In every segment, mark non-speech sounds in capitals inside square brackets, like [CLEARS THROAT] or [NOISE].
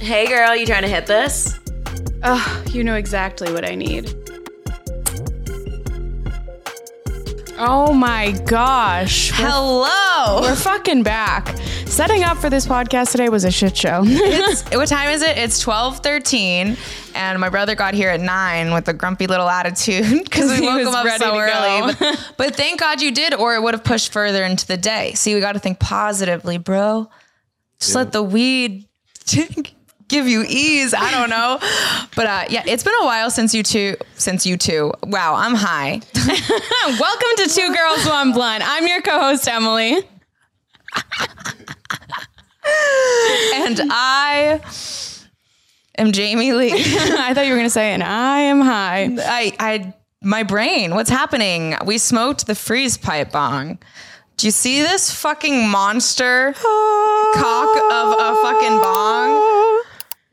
Hey girl, you trying to hit this? Ugh, you know exactly what I need. Oh my gosh. We're, Hello. we're fucking back. Setting up for this podcast today was a shit show. [LAUGHS] It's, what time is it? It's twelve thirteen, and my brother got here at nine with a grumpy little attitude [LAUGHS] because we woke him up so early. But, [LAUGHS] but thank God you did, or it would have pushed further into the day. See, we got to think positively, bro. Just let the weed give you ease. I don't know, but uh, yeah, it's been a while since you two. Since you two. Wow, I'm high. [LAUGHS] Welcome to Two Girls One Blunt. I'm your co-host Emily. [LAUGHS] and I am Jamie Lee. [LAUGHS] I thought you were gonna say, and I am high. I, I, my brain. What's happening? We smoked the freeze pipe bong. Do you see this fucking monster cock of a fucking bong?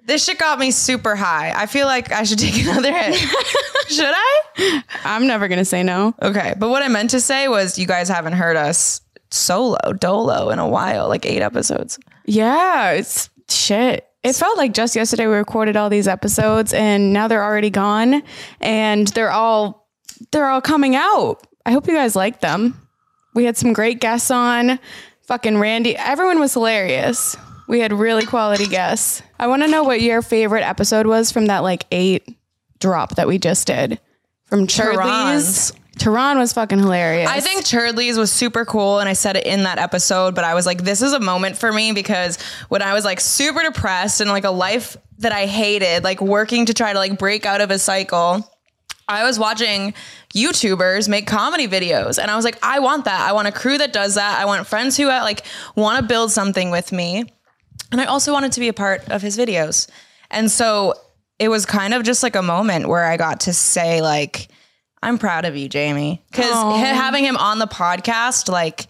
This shit got me super high. I feel like I should [LAUGHS] take another hit. [LAUGHS] should I? I'm never gonna say no. Okay, but what I meant to say was, you guys haven't heard us solo dolo in a while, like eight episodes. Yeah, it's shit. It felt like just yesterday we recorded all these episodes and now they're already gone and they're all they're all coming out. I hope you guys like them. We had some great guests on. Fucking Randy. Everyone was hilarious. We had really quality guests. I want to know what your favorite episode was from that like 8 drop that we just did. From Churdley's. Tehran was fucking hilarious. I think Churdley's was super cool, and I said it in that episode. But I was like, this is a moment for me because when I was like super depressed and like a life that I hated, like working to try to like break out of a cycle. I was watching YouTubers make comedy videos and I was like, I want that. I want a crew that does that. I want friends who uh, like want to build something with me. And I also wanted to be a part of his videos. And so it was kind of just like a moment where I got to say like, I'm proud of you, Jamie. Cause having him on the podcast, like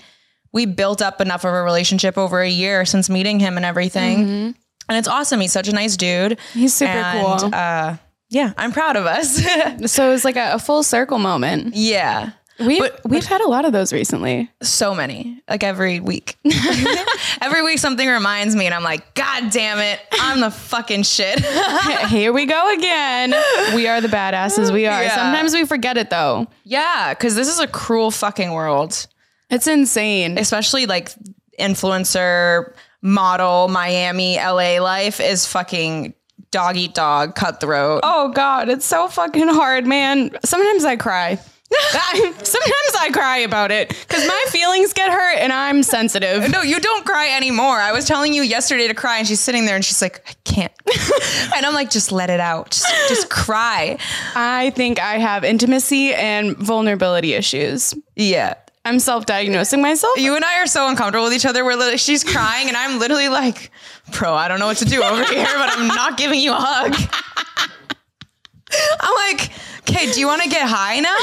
we built up enough of a relationship over a year since meeting him and everything. And it's awesome. He's such a nice dude. He's super And, cool. Uh, yeah, I'm proud of us. [LAUGHS] so it was like a, a full circle moment. yeah. We've But- we've had a lot of those recently. So many, like every week. [LAUGHS] every week something reminds me, and I'm like, God damn it, I'm the fucking shit. [LAUGHS] Here we go again. We are the badasses we are. Yeah. Sometimes we forget it though. yeah, because this is a cruel fucking world, It's insane. especially like influencer, model, Miami, LA life is fucking dog eat dog, cutthroat. Oh god, it's so fucking hard, man. Sometimes I cry. [LAUGHS] Sometimes I cry about it because my feelings get hurt and I'm sensitive. No, you don't cry anymore. I was telling you yesterday to cry, and she's sitting there and she's like, I can't. [LAUGHS] and I'm like, just let it out. Just, just cry. I think I have intimacy and vulnerability issues. Yeah. I'm self-diagnosing myself. You and I are so uncomfortable with each other. We're literally, she's crying, and I'm literally like, bro, I don't know what to do over here, but I'm not giving you a hug. [LAUGHS] I'm like, okay, do you want to get high now?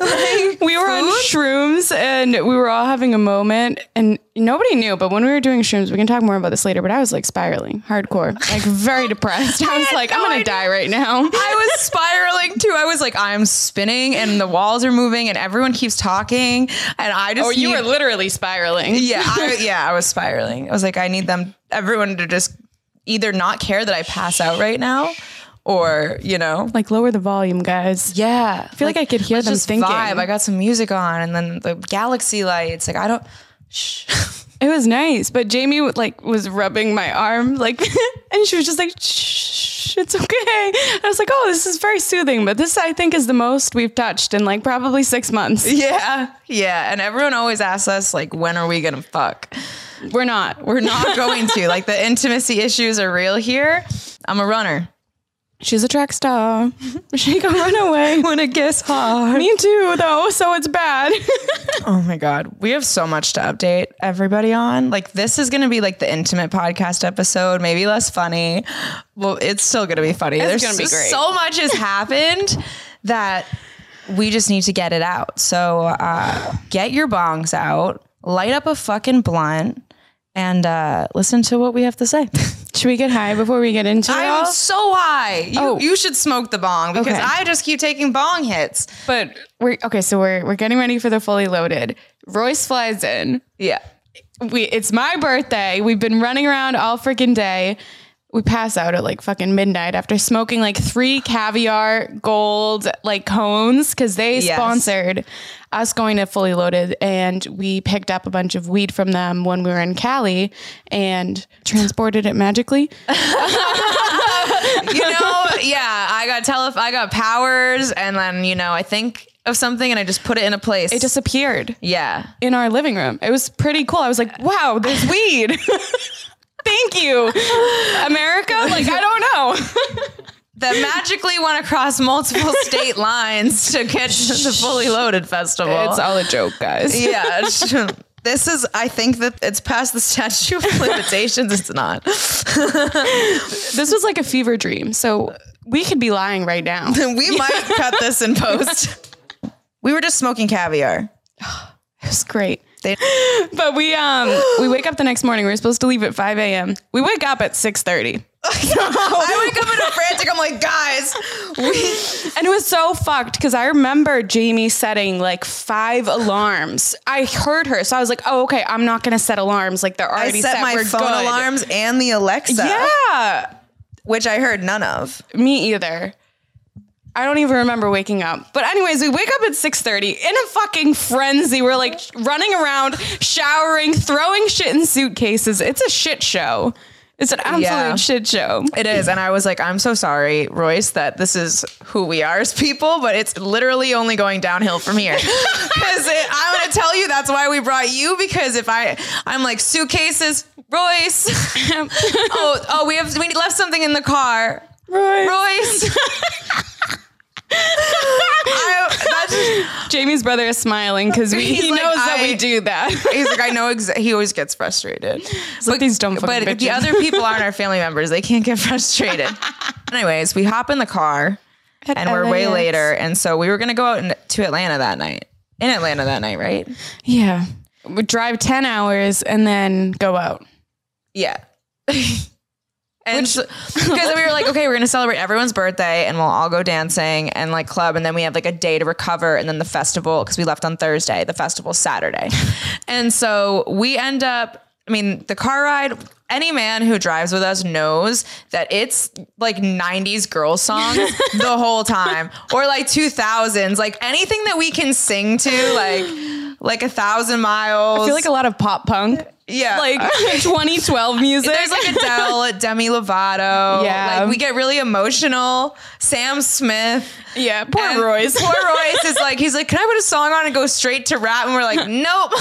Like, we were on food? shrooms and we were all having a moment and nobody knew but when we were doing shrooms we can talk more about this later but i was like spiraling hardcore like very depressed i was had like i'm gonna die right now [LAUGHS] I was spiraling too. I was like, I'm spinning, and the walls are moving, and everyone keeps talking, and I just oh you need- were literally spiraling Yeah, I, [LAUGHS] yeah, I was spiraling. I was like, I need them, everyone, to just either not care that I pass out right now, or you know, like lower the volume guys yeah. I feel like I could hear them just thinking. Vibe. I got some music on, and then the galaxy lights. Like I don't. Shh. [LAUGHS] it was nice but jamie like was rubbing my arm like [LAUGHS] and she was just like shh it's okay i was like oh this is very soothing but this i think is the most we've touched in like probably six months [LAUGHS] yeah, yeah. And everyone always asks us like, when are we gonna fuck? we're not We're not going to. Like the intimacy issues are real here. I'm a runner. She's a track star [LAUGHS] she can run away When it gets hard. me too though so it's bad [LAUGHS] Oh my God. We have so much to update everybody on. Like, this is going to be like the intimate podcast episode, maybe less funny. Well, it's still going to be funny. There's gonna be great. so much has happened that we just need to get it out. So, uh, get your bongs out, light up a fucking blunt, and uh, listen to what we have to say. [LAUGHS] Should we get high before we get into it I'm all? so high. You, Oh. you should smoke the bong because Okay. I just keep taking bong hits. But we're okay. So we're we're getting ready for the fully loaded. Royce flies in. Yeah. We it's my birthday. We've been running around all freaking day. We pass out at like fucking midnight after smoking like three caviar gold like cones because they Yes. sponsored us going to fully loaded and we picked up a bunch of weed from them when we were in Cali and transported it magically. [LAUGHS] [LAUGHS] you know, yeah, I got tele, I got powers, and then you know, I think of something and I just put it in a place. It disappeared yeah. in our living room. It was pretty cool. I was like, wow, there's weed. [LAUGHS] Thank you, America. Like, I don't know. [LAUGHS] That magically went across multiple [LAUGHS] state lines to get to the fully loaded festival. it's all a joke, guys. [LAUGHS] yeah. This is, I think that it's past the statute of limitations. It's not. This was like a fever dream. So we could be lying right now. We might cut this in post. We were just smoking caviar. It was great. They, [LAUGHS] But we um we wake up the next morning. We are supposed to leave at 5 a.m. We wake up at 6:30. [LAUGHS] [LAUGHS] I wake up in a frantic. I'm like, guys, we, And it was so fucked because I remember Jamie setting like five alarms. I heard her, so I was like, "Oh, okay. I'm not gonna set alarms. Like they're I already set set. my We're phone good." alarms and the Alexa, Yeah, which I heard none of. me either. I don't even remember waking up. But anyways, we wake up at 6:30 in a fucking frenzy. We're like running around, showering, throwing shit in suitcases. It's a shit show. It's an absolute Yeah. shit show. It is. And I was like, I'm so sorry, Royce, that this is who we are as people, but it's literally only going downhill from here. [LAUGHS] Because I'm going to tell you that's why we brought you. Because if I, I'm like, suitcases, Royce. [LAUGHS] oh, oh, we have, we left something in the car. Royce. Royce. [LAUGHS] I, Jamie's brother is smiling because he like, knows that we do that. he's like, I know, exa- he always gets frustrated. like, these dumb fucking But the other people aren't our [LAUGHS] family members. They can't get frustrated. Anyways, we hop in the car and we're way later. And so we were going to go out in- to Atlanta that night. In Atlanta that night, right? Yeah. We drive 10 hours and then go out. Yeah. [LAUGHS] And so- [LAUGHS] because we were like, okay, we're gonna celebrate everyone's birthday, and we'll all go dancing and like club, and then we have like a day to recover, and then the festival because we left on Thursday, the festival Saturday, [LAUGHS] and so we end up. I mean, the car ride. Any man who drives with us knows that it's like '90s girl songs [LAUGHS] the whole time, or like 2000s, like anything that we can sing to, like like a thousand miles. I feel like a lot of pop punk. yeah, Like [LAUGHS] 2012 music. there's like Adele, [LAUGHS] Demi Lovato. Yeah. Like we get really emotional. Sam Smith. yeah, poor And Royce. Poor [LAUGHS] Royce is like, he's like, can I put a song on and go straight to rap? And we're like, nope.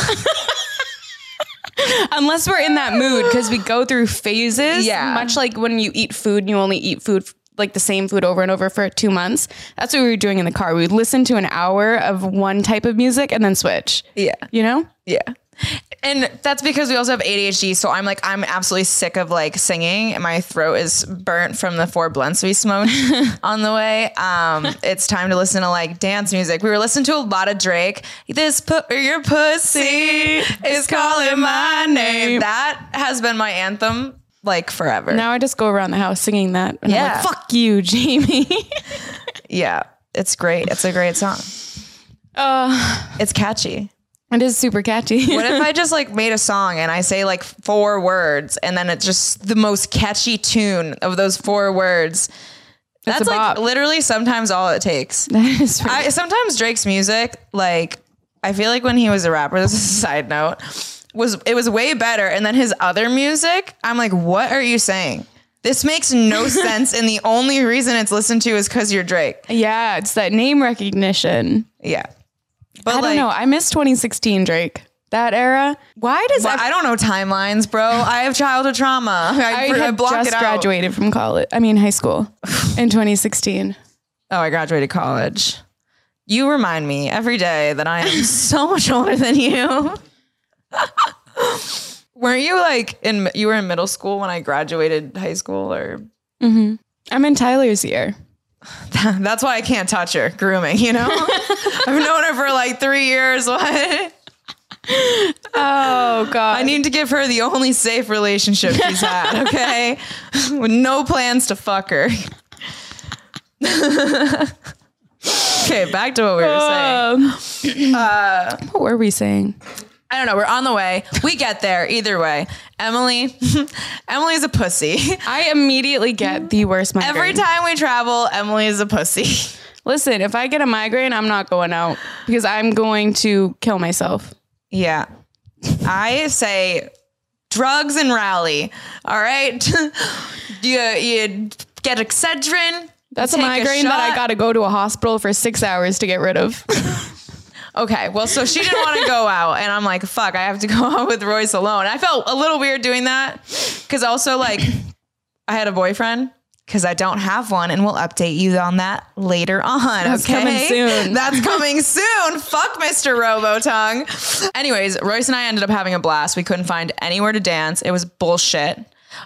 Unless we're in that mood because we go through phases. Yeah. Much like when you eat food and you only eat food like the same food over and over for two months. That's what we were doing in the car. We would listen to an hour of one type of music and then switch. Yeah. You know? Yeah. And that's because we also have ADHD. So I'm like, I'm absolutely sick of like singing. My throat is burnt from the four blunts we smoked [LAUGHS] on the way. Um, it's time to listen to like dance music. We were listening to a lot of Drake. This put your pussy is calling my name. That has been my anthem like forever. Now I just go around the house singing that. And I'm Yeah. like, fuck you, Jamie. [LAUGHS] Yeah. It's great. It's a great song. uh, It's catchy. it is super catchy. What if I [LAUGHS] just like made a song and I say like four words and then it's just the most catchy tune of those four words? That's a like literally sometimes all it takes. [LAUGHS] that is I sometimes Drake's music, like I feel like when he was a rapper, this is a side note, was it was way better. And then his other music, I'm like, what are you saying? This makes no [LAUGHS] sense. And the only reason it's listened to is because you're Drake. yeah, it's that name recognition. Yeah. But I like, don't know. I miss 2016 Drake. That era. Why does well, I don't know timelines, bro. I have childhood trauma. [LAUGHS] I, I I just it out. graduated from college. I mean, high school [SIGHS] in 2016. Oh, I graduated college. You remind me every day that I am so much older than you. [LAUGHS] Weren't you like in you were in middle school when I graduated high school or I'm in Tyler's year. [LAUGHS] that's why I can't touch her grooming, you know? [LAUGHS] I've known her for like 3 years. [LAUGHS] What? Oh God. I need to give her the only safe relationship she's had, okay? With no plans to fuck her. okay, back to what we were saying. Um, what were we saying? I don't know. We're on the way. We get there either way. Emily, [LAUGHS] Emily's a pussy. I immediately get the worst migraine. Every time we travel, Emily is a pussy. Listen, if I get a migraine, I'm not going out because I'm going to kill myself. Yeah. I say drugs and rally. All right. [LAUGHS] you, you get Excedrin. That's a migraine that I got to go to a hospital for six hours to get rid of. [LAUGHS] Okay, well, so she didn't want to go out, and I'm like, fuck, I have to go [LAUGHS] out with Royce alone. I felt a little weird doing that because also, like, I had a boyfriend because I don't have one, and we'll update you on that later on. That's okay? coming soon. [LAUGHS] That's coming soon. Fuck Mr. Robotongue. Anyways, Royce and I ended up having a blast. We couldn't find anywhere to dance. It was bullshit.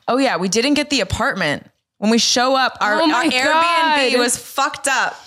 Oh yeah, we didn't get the apartment. When we show up, our, Oh our Airbnb was fucked up.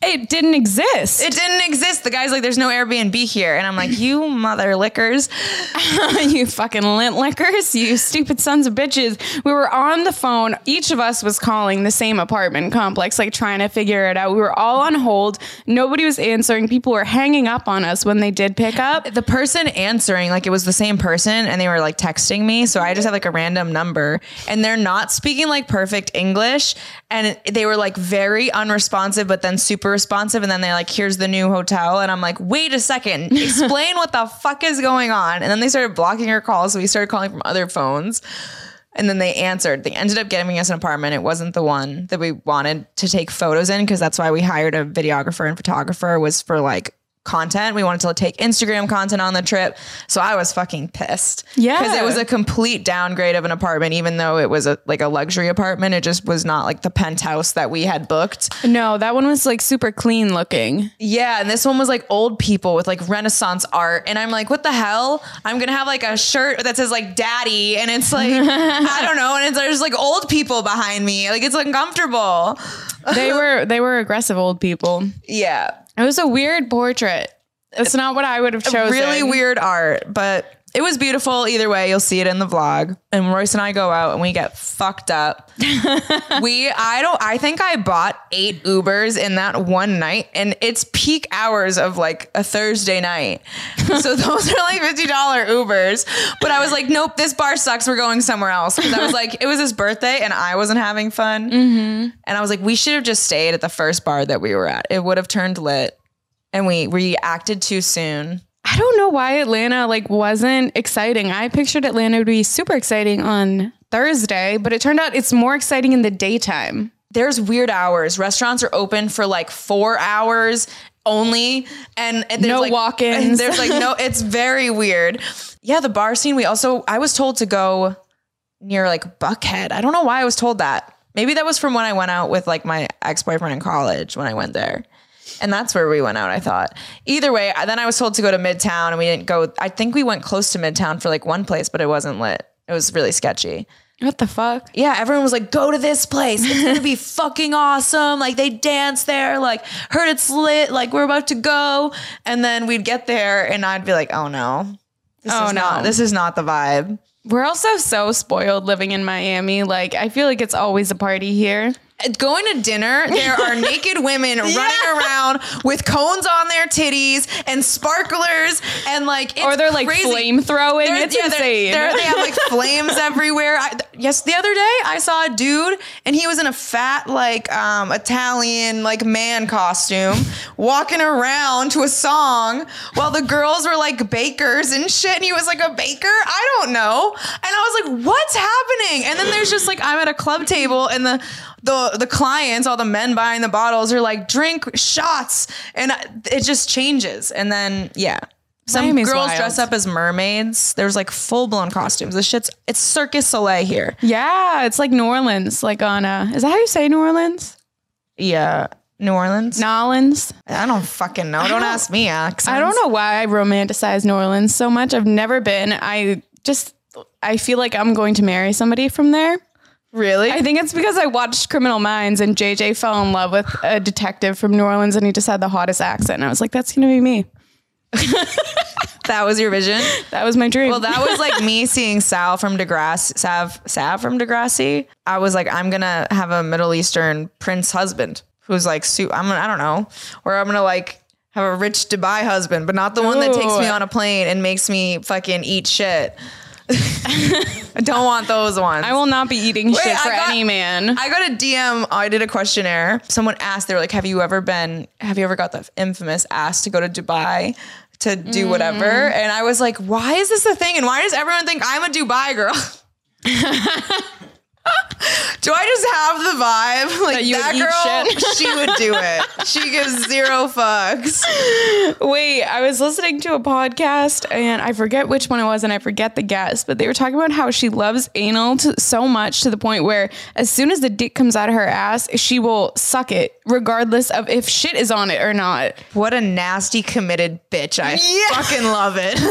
It didn't exist. It didn't exist. The guy's like, there's no Airbnb here. And I'm like, you mother lickers. [LAUGHS] you fucking lint lickers, you stupid sons of bitches. We were on the phone. Each of us was calling the same apartment complex, like trying to figure it out. We were all on hold. Nobody was answering. People were hanging up on us when they did pick up. The person answering, like it was the same person and they were like texting me. So I just had like a random number and they're not speaking like perfect English. And they were like very unresponsive, but then super responsive. And then they're like, here's the new hotel. And I'm like, wait a second, [LAUGHS] explain what the fuck is going on. And then they started blocking our calls. So we started calling from other phones. And then they answered. They ended up getting us an apartment. It wasn't the one that we wanted to take photos in because that's why we hired a videographer and photographer was for like content. We wanted to take Instagram content on the trip. So I was fucking pissed. Yeah. Because it was a complete downgrade of an apartment, even though it was a like a luxury apartment. It just was not like the penthouse that we had booked. No, that one was like super clean looking. Yeah, and this one was like old people with like Renaissance art, and I'm like, what the hell? I'm gonna have like a shirt that says like "Daddy," and it's like [LAUGHS] I don't know, and it's there's like old people behind me, like it's uncomfortable. They were they were aggressive old people. Yeah, It was a weird portrait. It's not what I would have chosen. really weird art, but it was beautiful. Either way, you'll see it in the vlog. And Royce and I go out and we get fucked up. [LAUGHS] we, I don't, I think I bought eight Ubers in that one night, and it's peak hours of like a Thursday night. so [LAUGHS] those are like fifty dollar Ubers. But I was like, nope, this bar sucks. We're going somewhere else because I was like, it was his birthday and I wasn't having fun. Mm-hmm. And I was like, we should have just stayed at the first bar that we were at. It would have turned lit. And we reacted too soon. I don't know why Atlanta like wasn't exciting. I pictured Atlanta would be super exciting on Thursday, but it turned out it's more exciting in the daytime. there's weird hours. Restaurants are open for like four hours only, and, and there's No like, walk-ins. and [LAUGHS] There's like no. It's very weird. Yeah, the bar scene. We also I was told to go near like Buckhead. I don't know why I was told that. Maybe that was from when I went out with like my ex boyfriend in college when I went there. And that's where we went out, I thought. Either way, then I was told to go to Midtown and we didn't go. I think we went close to Midtown for like one place, but it wasn't lit. It was really sketchy What the fuck? yeah, everyone was like, go to this place. It's gonna be [LAUGHS] fucking awesome. Like they dance there, like heard it's lit, like we're about to go. And then we'd get there and I'd be like, oh no. This Oh, is no. not this is not the vibe. We're also so spoiled living in Miami. Like I feel like it's always a party here. Going to dinner, there are [LAUGHS] naked women running around with cones on their titties and sparklers and like it's or they're like crazy. flame throwing. They're- It's yeah, they're- insane. they're- they have like [LAUGHS] flames everywhere. I, yes, the other day I saw a dude and he was in a fat like um, Italian like man costume walking around to a song while the girls were like bakers and shit. And he was like a baker. I don't know. And I was like, what's happening? And then there's just like I'm at a club table and the the the clients, all the men buying the bottles, are like drink shots, and it just changes. And then yeah. Some Miami's girls wild. dress up as mermaids. There's like full blown costumes. This shit's it's Circus Soleil here. yeah, it's like New Orleans. Like on a is that how you say New Orleans? Yeah, New Orleans. Nolans. I don't fucking know. Don't, ask me. Accents. I don't know why I romanticize New Orleans so much. I've never been. I just I feel like I'm going to marry somebody from there. Really? I think it's because I watched Criminal Minds and JJ fell in love with a detective from New Orleans and he just had the hottest accent. And I was like, that's gonna be me. [LAUGHS] that was your vision. That was my dream. Well, that was like me [LAUGHS] seeing Sal from Degrassi. Sav Sav from Degrassi. I was like, I'm gonna have a Middle Eastern prince husband who's like, su- I'm gonna, I don't know, or I'm gonna like have a rich Dubai husband, but not the one that takes me on a plane and makes me fucking eat shit. [LAUGHS] I don't want those ones. I will not be eating shit for got- any man. I got a DM. I did a questionnaire. Someone asked, they were like, "Have you ever been? Have you ever got the infamous ask to go to Dubai to do whatever?" Mm. And I was like, "Why is this a thing? And why does everyone think I'm a Dubai girl?" [LAUGHS] [LAUGHS] do I just have the vibe like That you that girl? shit? [LAUGHS] She would do it. She gives zero fucks. Wait, I was listening to a podcast and I forget which one it was and I forget the guest, but they were talking about how she loves anal to, so much to the point where as soon as the dick comes out of her ass, she will suck it regardless of if shit is on it or not. What a nasty committed bitch! I Yeah. fucking love it. [LAUGHS]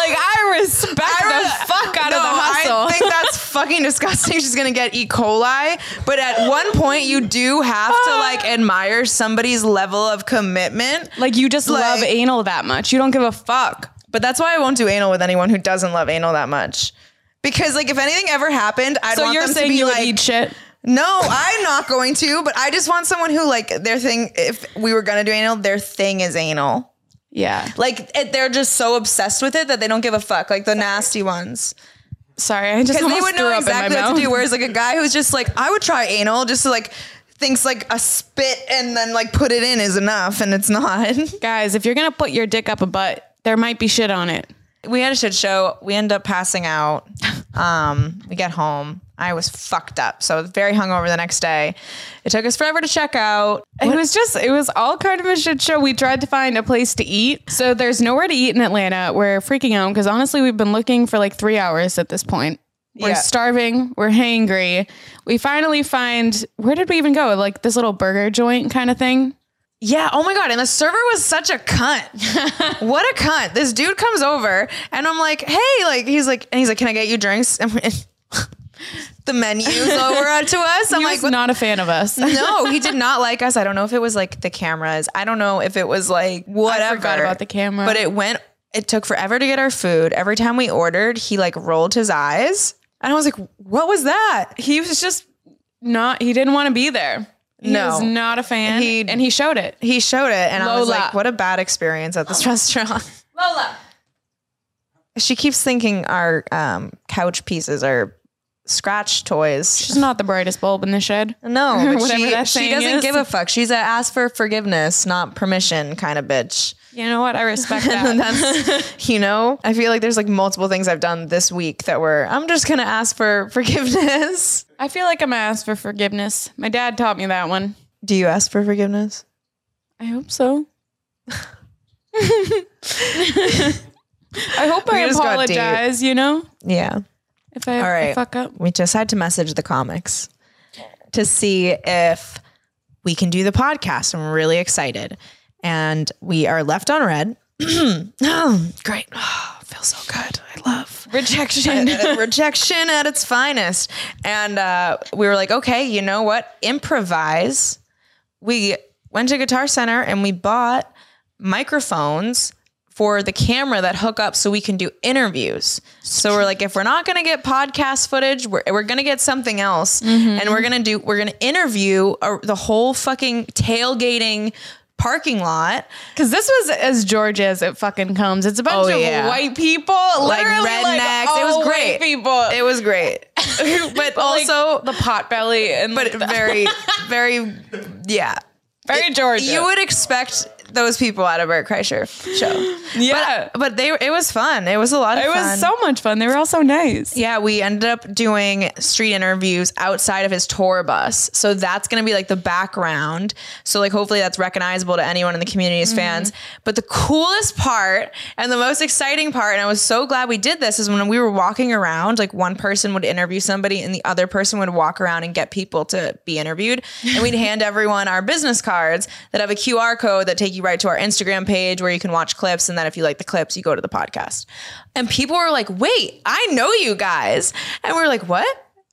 Like I respect the fuck out of the hustle. I think that's [LAUGHS] fucking disgusting. She's gonna get E. coli. But at one point, you do have to like ah. admire somebody's level of commitment. like you just love anal that much. You don't give a fuck. But that's why I won't do anal with anyone who doesn't love anal that much. Because like if anything ever happened, I'd So want you're them saying to be you would like, eat shit? no, I'm not going to. But I just want someone who like their thing. If we were gonna do anal, their thing is anal. Yeah. Like it, they're just so obsessed with it that they don't give a fuck. Like the nasty ones. Sorry, I just because they would know up in my exactly what to mouth. do. Whereas like a guy who's just like, I would try anal, just to like thinks like a spit and then like put it in is enough, and it's not. [LAUGHS] Guys, if you're gonna put your dick up a butt, there might be shit on it. we had a shit show. We end up passing out. Um, we get home. I was fucked up, so I was very hungover the next day. It took us forever to check out. It was just, it was all kind of a shit show. We tried to find a place to eat. So there's nowhere to eat in Atlanta. We're freaking out because honestly, we've been looking for like three hours at this point. We're Yeah. starving. We're hangry. We finally find, where did we even go? Like this little burger joint kind of thing. Yeah. Oh my god. And the server was such a cunt. [LAUGHS] what a cunt. This dude comes over and I'm like, hey, like he's like, and he's like, can I get you drinks? [LAUGHS] The menu's over to us. I'm He like, was not a fan of us. [LAUGHS] no, he did not like us. I don't know if it was like the cameras. I don't know if it was like whatever. forgot about the camera. But it went. It took forever to get our food. Every time we ordered, he like rolled his eyes, and I was like, "What was that?" he was just not, he didn't want to be there. He No. was not a fan. He- and he showed it. He showed it, and I was like, "What a bad experience at this [LAUGHS] restaurant." Lola. She keeps thinking our um, couch pieces are scratch toys. She's not the brightest bulb in the shed. No, [LAUGHS] but she, she doesn't is. give a fuck. She's a ask for forgiveness, not permission kind of bitch. You know what? I respect [LAUGHS] that. [LAUGHS] you know i feel like there's like multiple things i've done this week that were i'm just gonna ask for forgiveness I feel like I'm going to ask for forgiveness. My dad taught me that one. do you ask for forgiveness I hope so. I hope I We deep. apologize, you know? yeah If I, All right. I fuck up. we just had to message the comics to see if we can do the podcast i'm really excited and we are left on red oh, [CLEARS THROAT] great oh, [SIGHS] feels so good i love Rejection. [LAUGHS] rejection at its finest. And uh, we were like, okay, you know what? Improvise. We went to Guitar Center and we bought microphones for the camera that hook up so we can do interviews. So we're like, if we're not going to get podcast footage, we're, we're going to get something else. And we're going to do, we're going to interview uh, the whole fucking tailgating parking lot. Because this was as Georgia as it fucking comes. It's a bunch Oh, of yeah. white people, Like rednecks. Like It was great. people. It was great. [LAUGHS] but also, the pot belly and but very, [LAUGHS] very, yeah. very Georgia. You would expect those people at a Bert Kreischer show. yeah. But, but they it was fun. It was a lot of it fun. was so much fun. They were all so nice. yeah, we ended up doing street interviews outside of his tour bus. So that's going to be like the background. So like hopefully that's recognizable to anyone in the community as mm-hmm. fans. But the coolest part and the most exciting part and I was so glad we did this is when we were walking around like one person would interview somebody and the other person would walk around and get people to be interviewed and we'd [LAUGHS] hand everyone our business cards that have a QR code that take you right to our Instagram page where you can watch clips and then if you like the clips you go to the podcast. And people were like, "Wait, I know you guys." And we are like, "What?"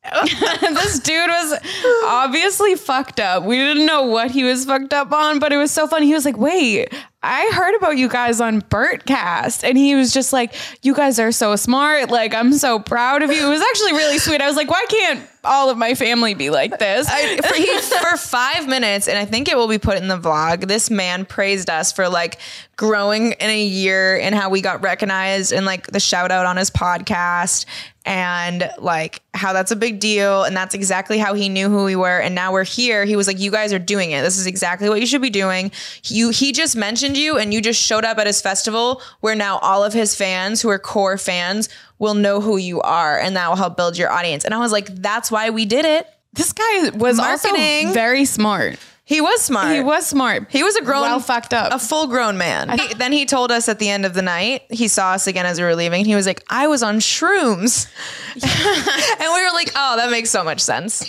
[LAUGHS] this dude was obviously fucked up. We didn't know what he was fucked up on, but it was so funny. He was like, "Wait, I heard about you guys on Bertcast, and he was just like, "You guys are so smart. Like, I'm so proud of you." It was actually really sweet. I was like, "Why can't all of my family be like this?" I, for, he, for five minutes, and I think it will be put in the vlog. This man praised us for like growing in a year and how we got recognized and like the shout out on his podcast and like how that's a big deal and that's exactly how he knew who we were and now we're here he was like you guys are doing it this is exactly what you should be doing you he just mentioned you and you just showed up at his festival where now all of his fans who are core fans will know who you are and that will help build your audience and i was like that's why we did it this guy was Marketing. also very smart. he was smart He was smart. he was a grown, well fucked up. a full grown man. He- then he told us at the end of the night, he saw us again as we were leaving. He was like, I was on shrooms. [LAUGHS] and we were like, oh, that makes so much sense.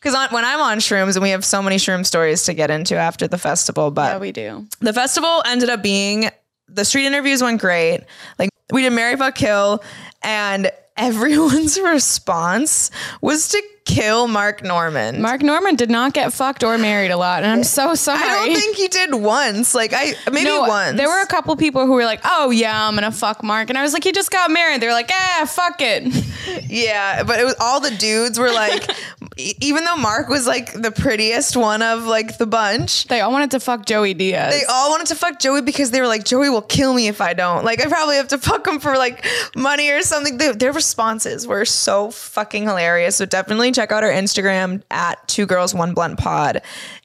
Because when I'm on shrooms, and we have so many shroom stories to get into after the festival, but yeah, we do. the festival ended up being the street interviews went great. Like we did Mary Fuck Kill, and everyone's [LAUGHS] response was to kill Mark Normand. Mark Normand did not get fucked or married a lot, and I'm so sorry. I don't think he did once. Like I maybe No, once. There were a couple people who were like, "Oh yeah, I'm gonna fuck Mark," and I was like, "He just got married." They were like, "Ah, fuck it." [LAUGHS] Yeah, but it was all the dudes were like, [LAUGHS] even though Mark was like the prettiest one of like the bunch, They all wanted to fuck Joey Diaz. they all wanted to fuck Joey because they were like, Joey will kill me if I don't. Like, I probably have to fuck him for like money or something. They- their responses were so fucking hilarious. So definitely check out our Instagram at Two Girls One Blunt Pod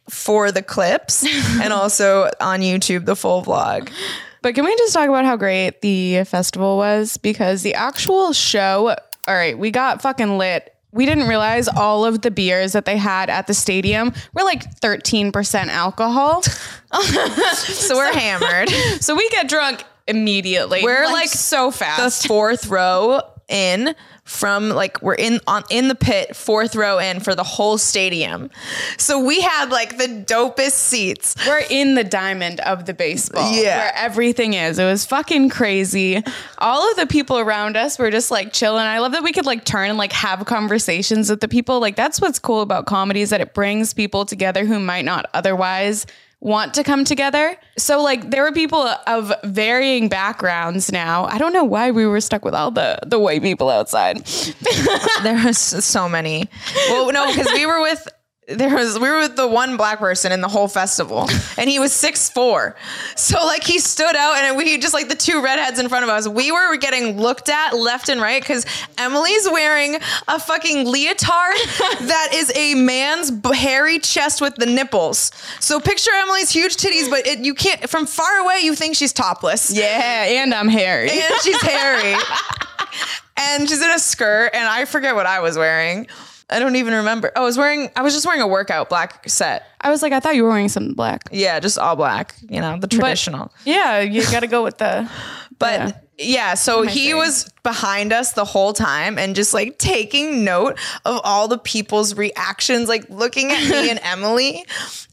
for the clips [LAUGHS] and also on YouTube the full vlog. But can we just talk about how great the festival was? Because the actual show, all right, we got fucking lit. We didn't realize all of the beers that they had at the stadium were like 13% alcohol. [LAUGHS] [LAUGHS] So we're hammered. so we get drunk immediately. We're, like, so fast. the fourth row in from like we're in on in the pit fourth row in for the whole stadium so we had like the dopest seats We're in the diamond of the baseball. Yeah. Where everything is. It was fucking crazy. All of the people around us were just like chilling. I love that we could like turn and like have conversations with the people. Like that's what's cool about comedy is that it brings people together who might not otherwise want to come together. So like there were people of varying backgrounds now. I don't know why we were stuck with all the the white people outside. there was so many well no because we were with there was we were with the one black person in the whole festival [LAUGHS] and he was six four so like he stood out and we just like the two redheads in front of us we were getting looked at left and right because emily's wearing a fucking leotard [LAUGHS] that is a man's hairy chest with the nipples so picture emily's huge titties but it, you can't from far away you think she's topless yeah, and I'm hairy. and she's hairy. [LAUGHS] and she's in a skirt, and I forget what I was wearing. I don't even remember. Oh, I was wearing I was just wearing a workout black set. I was like, I thought you were wearing something black. Yeah, just all black, you know, the traditional. Yeah, you gotta go with the [LAUGHS] But Yeah. Yeah, so he saying? was behind us the whole time and just like taking note of all the people's reactions, like looking at me and [LAUGHS] Emily.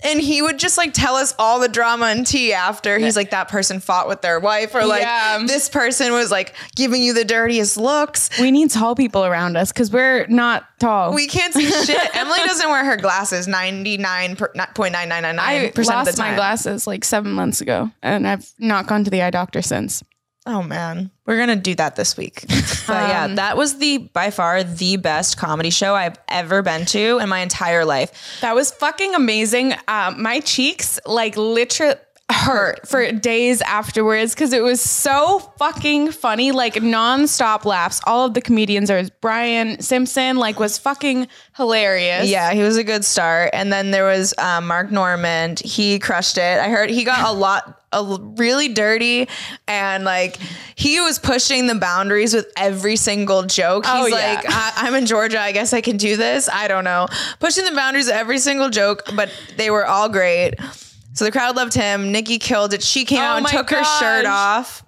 And he would just like tell us all the drama and tea after. He's like, that person fought with their wife, or like, Yeah. this person was like giving you the dirtiest looks. We need tall people around us because we're not tall. We can't see shit. [LAUGHS] Emily doesn't wear her glasses 99.9999% I of the lost my glasses like seven months ago, and I've not gone to the eye doctor since. Oh man, we're gonna do that this week. [LAUGHS] But yeah, Um, that was the by far the best comedy show I've ever been to in my entire life. That was fucking amazing. Um, my cheeks like literally hurt for days afterwards because it was so fucking funny, like nonstop laughs. All of the comedians are Brian Simpson, like was fucking hilarious. Yeah, he was a good start. And then there was um, Mark Normand. He crushed it. I heard he got a lot. A really dirty and like he was pushing the boundaries with every single joke. He's Oh, yeah. like, I- I'm in Georgia. I guess I can do this. I don't know. Pushing the boundaries of every single joke, but they were all great. So the crowd loved him. Nikki killed it. She came Oh out and took her shirt off.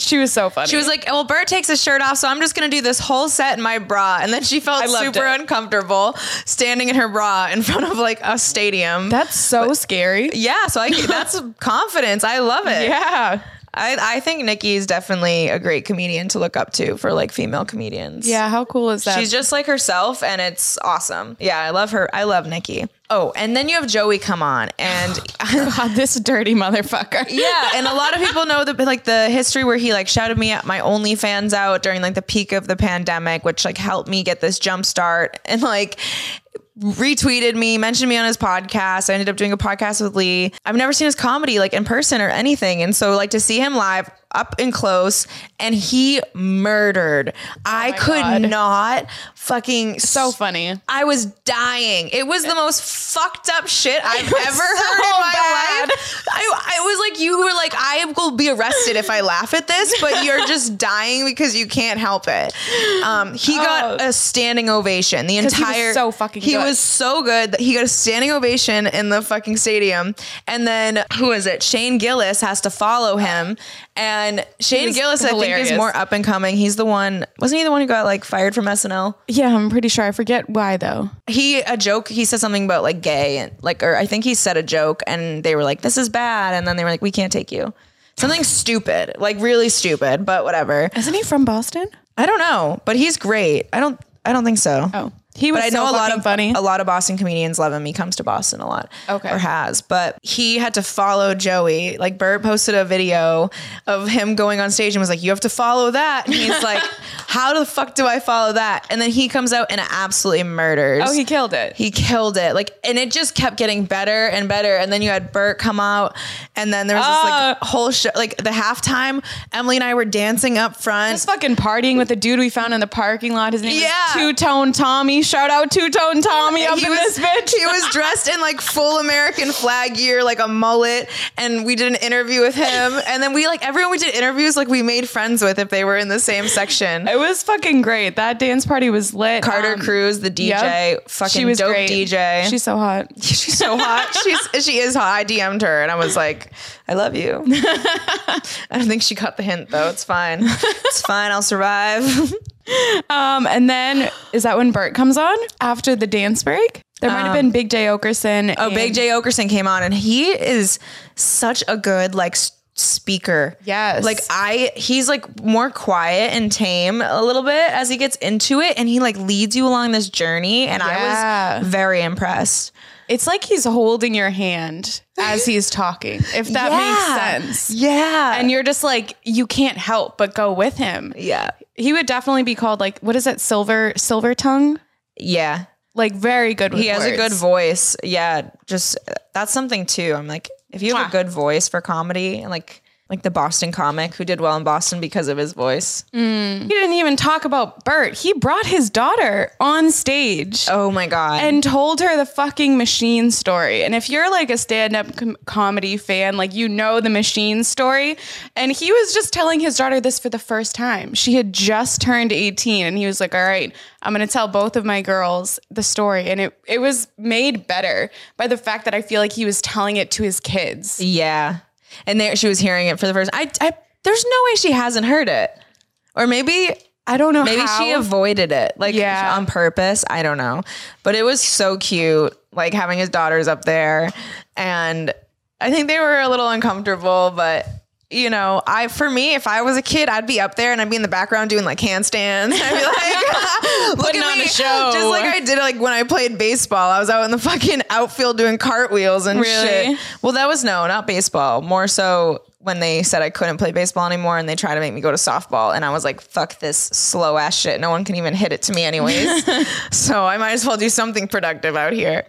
She was so funny. She was like, "Well, Bert takes his shirt off, so I'm just gonna do this whole set in my bra." And then she felt super it. uncomfortable standing in her bra in front of like a stadium. That's so scary. yeah, so I that's [LAUGHS] confidence. I love it. Yeah. I, I think Nikki is definitely a great comedian to look up to for like female comedians. Yeah, how cool is that? She's just like herself and it's awesome. Yeah, I love her. I love Nikki. Oh, and then you have Joey come on and [LAUGHS] God, this dirty motherfucker. yeah, and a lot of people know the like the history where he like shouted me at my OnlyFans out during like the peak of the pandemic, which like helped me get this jump start and like retweeted me, mentioned me on his podcast. I ended up doing a podcast with Lee. I've never seen his comedy like in person or anything. And so like to see him live up and close and he murdered. I could God. not fucking So funny. I was dying. It was the most fucked up shit [LAUGHS] I've ever was heard so in my bad. life. I, I was like, you were like, I will be arrested if I laugh at this, but you're just [LAUGHS] dying because you can't help it. Um, he got Oh. a standing ovation. The 'Cause he was entire so fucking He good. was so good that he got a standing ovation in the fucking stadium. And then who is it? Shane Gillis has to follow him. And Shane was Gillis, I think, is more up and coming. He's the one. Wasn't he the one who got like fired from SNL? Yeah, I'm pretty sure. I forget why though. he a joke he said something about like gay and like or i think he said a joke and they were like this is bad and then they were like we can't take you something stupid like really stupid but whatever Isn't he from Boston? i don't know but he's great i don't i don't think so Oh, he was but I so know a lot of funny. A lot of Boston comedians love him. He comes to Boston a lot, Okay. or has. But he had to follow Joey. Like Bert posted a video of him going on stage and was like, "You have to follow that." And he's like, [LAUGHS] "How the fuck do I follow that?" And then he comes out and absolutely murders. Oh, he killed it. He killed it. Like, and it just kept getting better and better. And then you had Bert come out, and then there was this like Ah. whole show. Like the halftime, Emily and I were dancing up front. Just fucking partying with the dude we found in the parking lot. His name Yeah. is Two Tone Tommy. Shout out Two Tone Tommy up he in was, this bitch. he was dressed in like full American flag gear, like a mullet, and we did an interview with him. And then we like everyone we did interviews, like we made friends with if they were in the same section. It was fucking great. That dance party was lit. Carter Um, Cruz, the DJ, yep. fucking she was dope great. DJ. She's so hot. [LAUGHS] She's so hot. She's she is hot. I DM'd her and I was like, I love you. [LAUGHS] I don't think she got the hint though. It's fine. It's fine. I'll survive. [LAUGHS] Um, and then is that when Bert comes on after the dance break? There might have been Big Jay Oakerson. Oh, Big Jay Oakerson came on and he is such a good like s- speaker. Yes. Like I he's like more quiet and tame a little bit as he gets into it and he like leads you along this journey and Yeah. I was very impressed. It's like he's holding your hand as he's talking, if that Yeah. makes sense. Yeah. And you're just like, you can't help but go with him. yeah. He would definitely be called like, what is that, silver silver tongue? Yeah. Like very good He has a good voice. Yeah, just that's something too. I'm like, if you have Mwah. a good voice for comedy, like like the Boston comic who did well in Boston because of his voice. He didn't even talk about Bert. He brought his daughter on stage. Oh my god! and told her the fucking machine story. And if you're like a stand-up com- comedy fan, like you know the machine story. And he was just telling his daughter this for the first time. She had just turned 18 and he was like, "All right, I'm going to tell both of my girls the story." And it it was made better by the fact that I feel like he was telling it to his kids. yeah, and there she was hearing it for the first. I, I there's no way she hasn't heard it, or maybe I don't know maybe how. she avoided it like Yeah. on purpose. I don't know, but it was so cute, like having his daughters up there, and I think they were a little uncomfortable, but. You know, I for me, if I was a kid, I'd be up there and I'd be in the background doing like handstands. [LAUGHS] I'd be like, [LAUGHS] look Putting at on me, a show. just like I did like when I played baseball. I was out in the fucking outfield doing cartwheels and Really? shit. Well, that was no, not baseball. More so when they said I couldn't play baseball anymore and they tried to make me go to softball. And I was like, fuck this slow ass shit. No one can even hit it to me, anyways. [LAUGHS] so I might as well do something productive out here.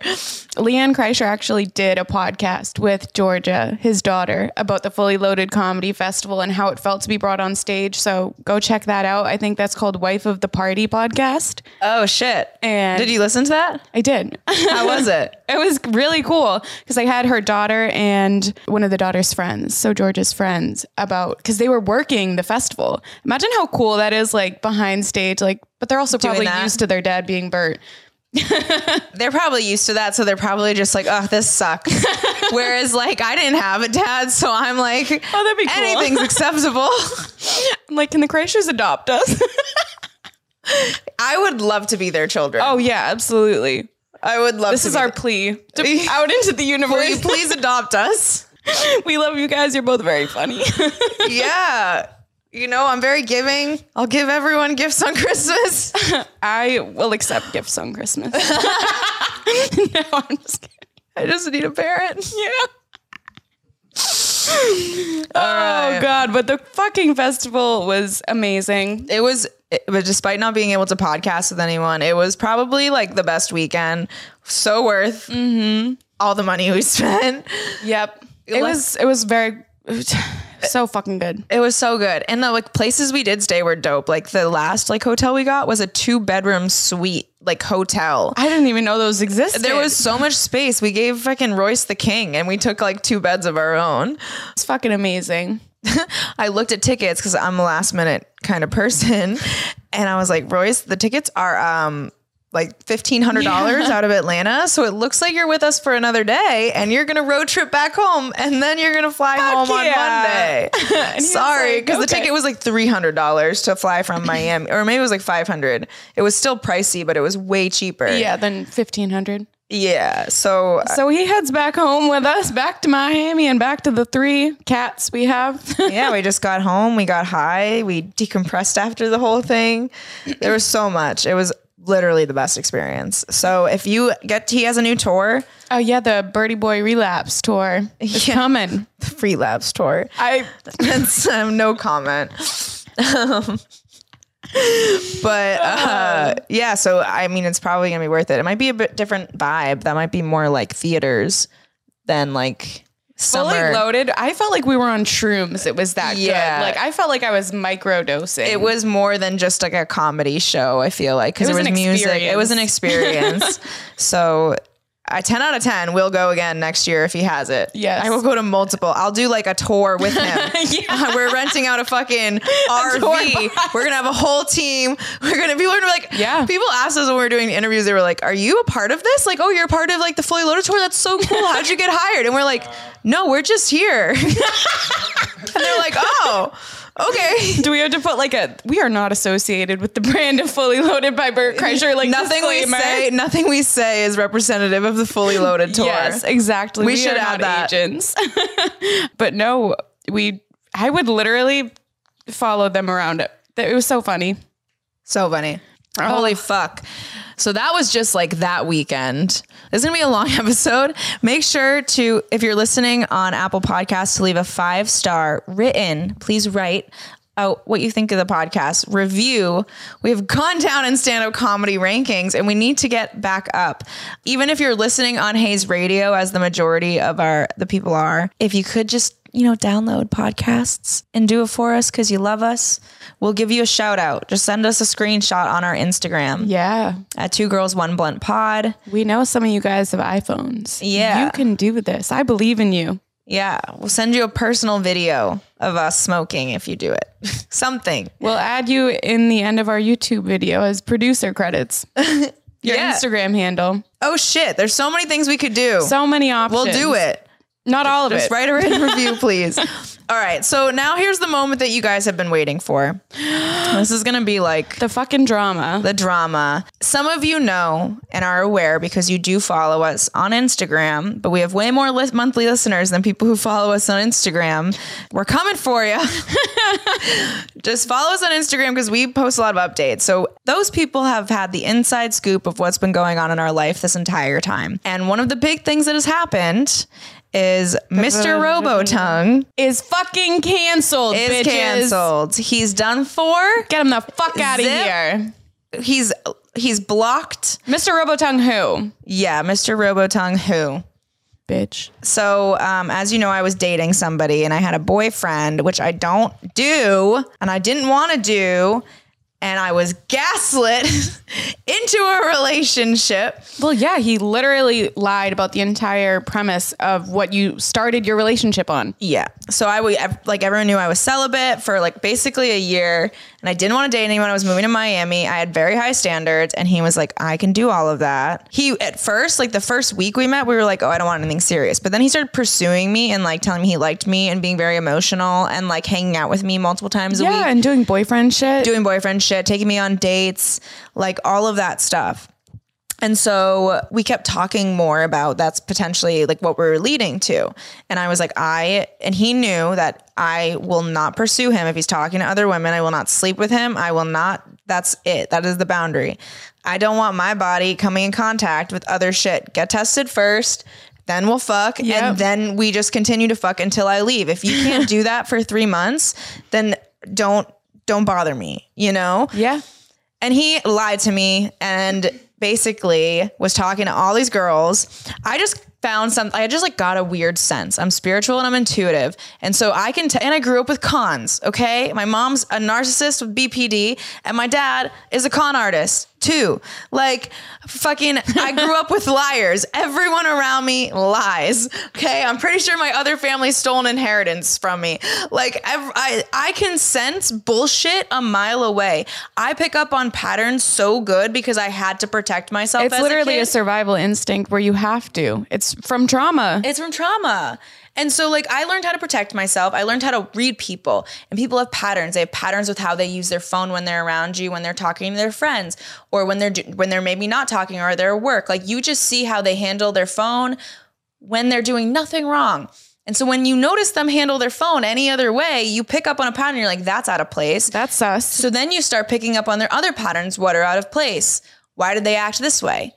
LeeAnn Kreischer actually did a podcast with Georgia, his daughter, about the Fully Loaded Comedy Festival and how it felt to be brought on stage. So go check that out. I think that's called Wife of the Party podcast. Oh, shit. And- did you listen to that? I did. How was it? [LAUGHS] it was really cool because I had her daughter and one of the daughter's friends, so Georgia's friends, about because they were working the festival. Imagine how cool that is, like behind stage, like, but they're also probably that. used to their dad being Bert. [LAUGHS] They're probably used to that. So they're probably just like, oh, this sucks. [LAUGHS] Whereas, like, I didn't have a dad. So I'm like, Oh, that'd be cool. anything's [LAUGHS] acceptable. I'm like, can the Kreischers adopt us? I would love to be their children. oh yeah, absolutely. I would love This to is be our plea to out into the Will universe. you please adopt us? [LAUGHS] we love you guys. You're both very funny. [LAUGHS] yeah. You know, I'm very giving. I'll give everyone gifts on Christmas. [LAUGHS] I will accept gifts on Christmas. no, I'm just kidding. I just need a parent. Yeah. oh god, but the fucking festival was amazing. It was, it, but despite not being able to podcast with anyone, it was probably like the best weekend. So worth mm-hmm. all the money we spent. Yep. It was it was very [SIGHS] so fucking good. It was so good. And the like places we did stay were dope. Like the last like hotel we got was a two bedroom suite like hotel. I didn't even know those existed. There was so much space. We gave fucking Royce the king and we took like two beds of our own. it's fucking amazing. [LAUGHS] I looked at tickets because I'm a last minute kind of person. [LAUGHS] And I was like, Royce, the tickets are um like fifteen hundred dollars [LAUGHS] out of Atlanta. So it looks like you're with us for another day and you're gonna road trip back home and then you're gonna fly home on. Monday. [LAUGHS] Sorry, like, because the ticket was like three hundred dollars to fly from [LAUGHS] Miami. Or maybe it was like five hundred. It was still pricey, but it was way cheaper. Yeah, fifteen hundred. Yeah. So uh, So he heads back home with us, back to Miami, and back to the three cats we have. yeah, we just got home. We got high. We decompressed after the whole thing. There was so much. It was literally the best experience. So if you get, he has a new tour, oh yeah, the Berty Boy Relapse tour is Yeah. coming. [LAUGHS] the Free Labs tour. I [LAUGHS] That's um, no comment. Um, [LAUGHS] but uh, [SIGHS] yeah, so I mean, it's probably gonna be worth it. It might be a bit different vibe. That might be more like theaters than like fully loaded. I felt like we were on shrooms. It was that Yeah. good. Like I felt like I was micro dosing. it was more than just like a comedy show. I feel like because It was was an music. It was an experience. [LAUGHS] so. I 10 out of 10 will go again next year if he has it. Yes. I will go to multiple. I'll do like a tour with him. [LAUGHS] Uh, we're renting out a fucking [LAUGHS] RV. we're going to have a whole team. We're going to, people are gonna be like, Yeah. People asked us when we were doing interviews, they were like, Are you a part of this? Like, oh, you're a part of like the fully loaded tour. That's so cool. How'd you get hired? And we're like, No, we're just here. [LAUGHS] and they're like, Oh, okay. [LAUGHS] Do we have to put like a? We are not associated with the brand of Fully Loaded by Bert Kreischer. Like nothing we say nothing we say is representative of the fully loaded tour. Yes, exactly. We should are add that. agents. [LAUGHS] but no, we. I would literally follow them around. It. It was so funny. So funny. Oh. Holy fuck. So that was just like that weekend. This is gonna be a long [LAUGHS] episode. Make sure to, if you're listening on Apple Podcasts, to leave a five star written. Please write out what you think of the podcast. Review. We have gone [LAUGHS] down in stand up comedy rankings and we need to get back up. Even if you're listening on Hayes Radio, as the majority of our the people are, if you could just you know, download podcasts and do it for us because you love us. We'll give you a shout out. Just send us a screenshot on our Instagram Yeah, at Two Girls One Blunt Pod. we know some of you guys have iPhones. Yeah. you can do this. I believe in you. Yeah, we'll send you a personal video of us smoking if you do it. [LAUGHS] Something. We'll add you in the end of our YouTube video as producer credits. [LAUGHS] Your Yeah. Instagram handle. Oh shit, there's so many things we could do. So many options. we'll do it. Not all of Just it. write a written [LAUGHS] review, please. All right, so now here's the moment that you guys have been waiting for. [GASPS] This is gonna be like The fucking drama. the drama. Some of you know and are aware because you do follow us on Instagram, but we have way more monthly listeners than people who follow us on Instagram. We're coming for you. [LAUGHS] Just follow us on Instagram because we post a lot of updates. So those people have had the inside scoop of what's been going on in our life this entire time. And one of the big things that has happened is Mr. Robotongue is fucking canceled. is bitches. canceled. He's done for. Get him the fuck out of Zip. here. He's he's blocked Mr. Robotongue who? Yeah, Mr. Robotongue who. Bitch. So, um, as you know, I was dating somebody and I had a boyfriend, which I don't do and I didn't want to do. And I was gaslit [LAUGHS] into a relationship. Well, yeah, he literally lied about the entire premise of what you started your relationship on. Yeah. So I would like everyone knew I was celibate for like basically a year and I didn't want to date anyone. I was moving to Miami. I had very high standards and he was like, I can do all of that. He at first, like the first week we met, we were like, oh, I don't want anything serious. But then he started pursuing me and like telling me he liked me and being very emotional and like hanging out with me multiple times a week. Yeah, and doing boyfriend shit. doing boyfriend shit, taking me on dates, like all of that stuff. And so we kept talking more about that's potentially like what we're leading to. And I was like, I, and he knew that I will not pursue him if he's talking to other women. I will not sleep with him. I will not, that's it. That is the boundary. I don't want my body coming in contact with other shit. Get tested first, then we'll fuck. Yep. And then we just continue to fuck until I leave. If you can't do that for three months, then don't, don't bother me, you know? Yeah. And he lied to me and basically was talking to all these girls. I just found some I just like got a weird sense. I'm spiritual and I'm intuitive. And so I can t- and I grew up with cons, okay? My mom's a narcissist with BPD and my dad is a con artist too. Like fucking I grew up with liars. Everyone around me lies. Okay? I'm pretty sure my other family stole an inheritance from me. Like I I can sense bullshit a mile away. I pick up on patterns so good because I had to protect myself It's literally a, a, survival instinct where you have to. It's from trauma. It's from trauma. And so, like, I learned how to protect myself. I learned how to read people. And people have patterns. They have patterns with how they use their phone when they're around you, when they're talking to their friends, or when they're do- when they're maybe not talking or they're at work. Like, you just see how they handle their phone when they're doing nothing wrong. And so, when you notice them handle their phone any other way, you pick up on a pattern. You're like, that's out of place. That's us. So then you start picking up on their other patterns. What are out of place? Why did they act this way?